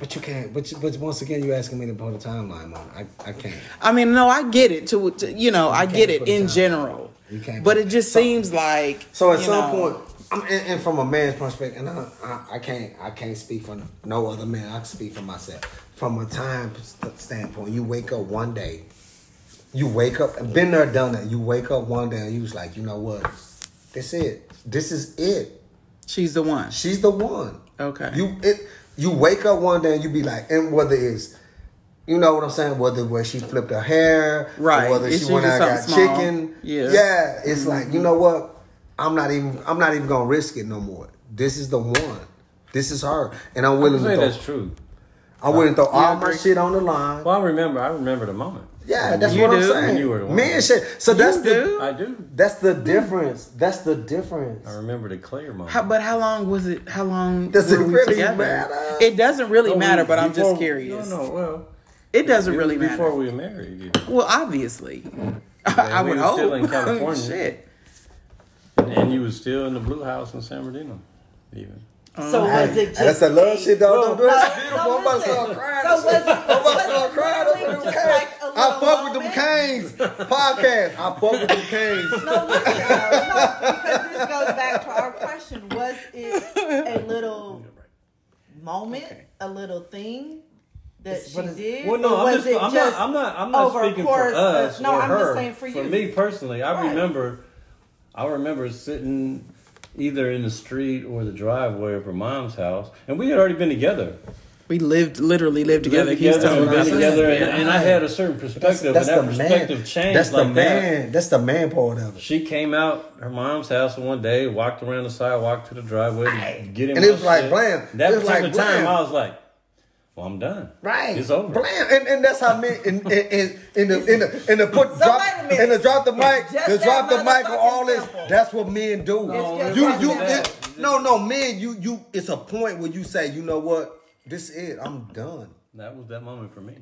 But you can't. But you, but once again, you're asking me to put a timeline on. I I can't. I mean, no, I get it to, to you know, I get it in general. You can't But it just So- seems like So at you some know, point, I'm, and, and from a man's perspective, and I, I, I can't I can't speak for no other man. I can speak for myself. From a time standpoint, you wake up one day, you wake up, been there, done that. You wake up one day and you was like, you know what, this it. This is it. she's the one. She's the one. Okay. You it. You wake up one day and you be like, and whether it's You know what I'm saying? Whether where she flipped her hair, Right. Whether It's she went out got small. chicken. Yeah. Mm-hmm. yeah. It's like you know what? I'm not even. I'm not even gonna risk it no more. This is the one. This is her, and I'm willing say to that's true. I'm willing to throw all my shit on the line. Well, I remember. I remember the moment. Yeah, that's You what I'm saying. You were the one. Man, shit. So that's You the do? I do. that's the hmm. difference. That's the difference. I remember the clear moment. How, but how long was it? How long Does it really together? matter? It doesn't really No, we- matter, but I'm just curious. No, no, well, It doesn't it really was matter. before we were married. even. Well, obviously, <laughs> I Yeah, we would were hope. still in <laughs> California. Shit. And, and you was still in the blue house in San Bernardino, even. Uh-huh. So was it just That's that love shit, though. Don't do it. No, It's beautiful. I'm about to start crying. So was it- I'm about to start crying over literally them canes. like a I little fuck with them canes. Podcast. I fuck with them canes. No, listen, no, because this goes back to our question. Was it a little moment, a little thing that It's- she did? Well, no, I'm was just, I'm just not, I'm not, I'm not speaking course for us no, or I'm her. just saying for you. For me personally, I Right. remember, I remember sitting either in the street or the driveway of her mom's house, and we had already been together. We lived literally lived together. Lived He's together, talking and been together, and, and I had a certain perspective, That's, that's and the that man. perspective changed That's the like that. man. That's the man part of it. She came out her mom's house one day, walked around the sidewalk to the driveway to get in. And it my was like, shit. blam. That It was like, particular time, blam. I was like, "Well, I'm done. Right. It's over." Blam. And, and that's how men in in in, in the in the in the put So drop wait a minute. in the drop the mic, the drop the mic on all this. simple. That's what men do. It's just you you it, no no men you you it's a point where you say you know what this is it I'm done. That was that moment for me.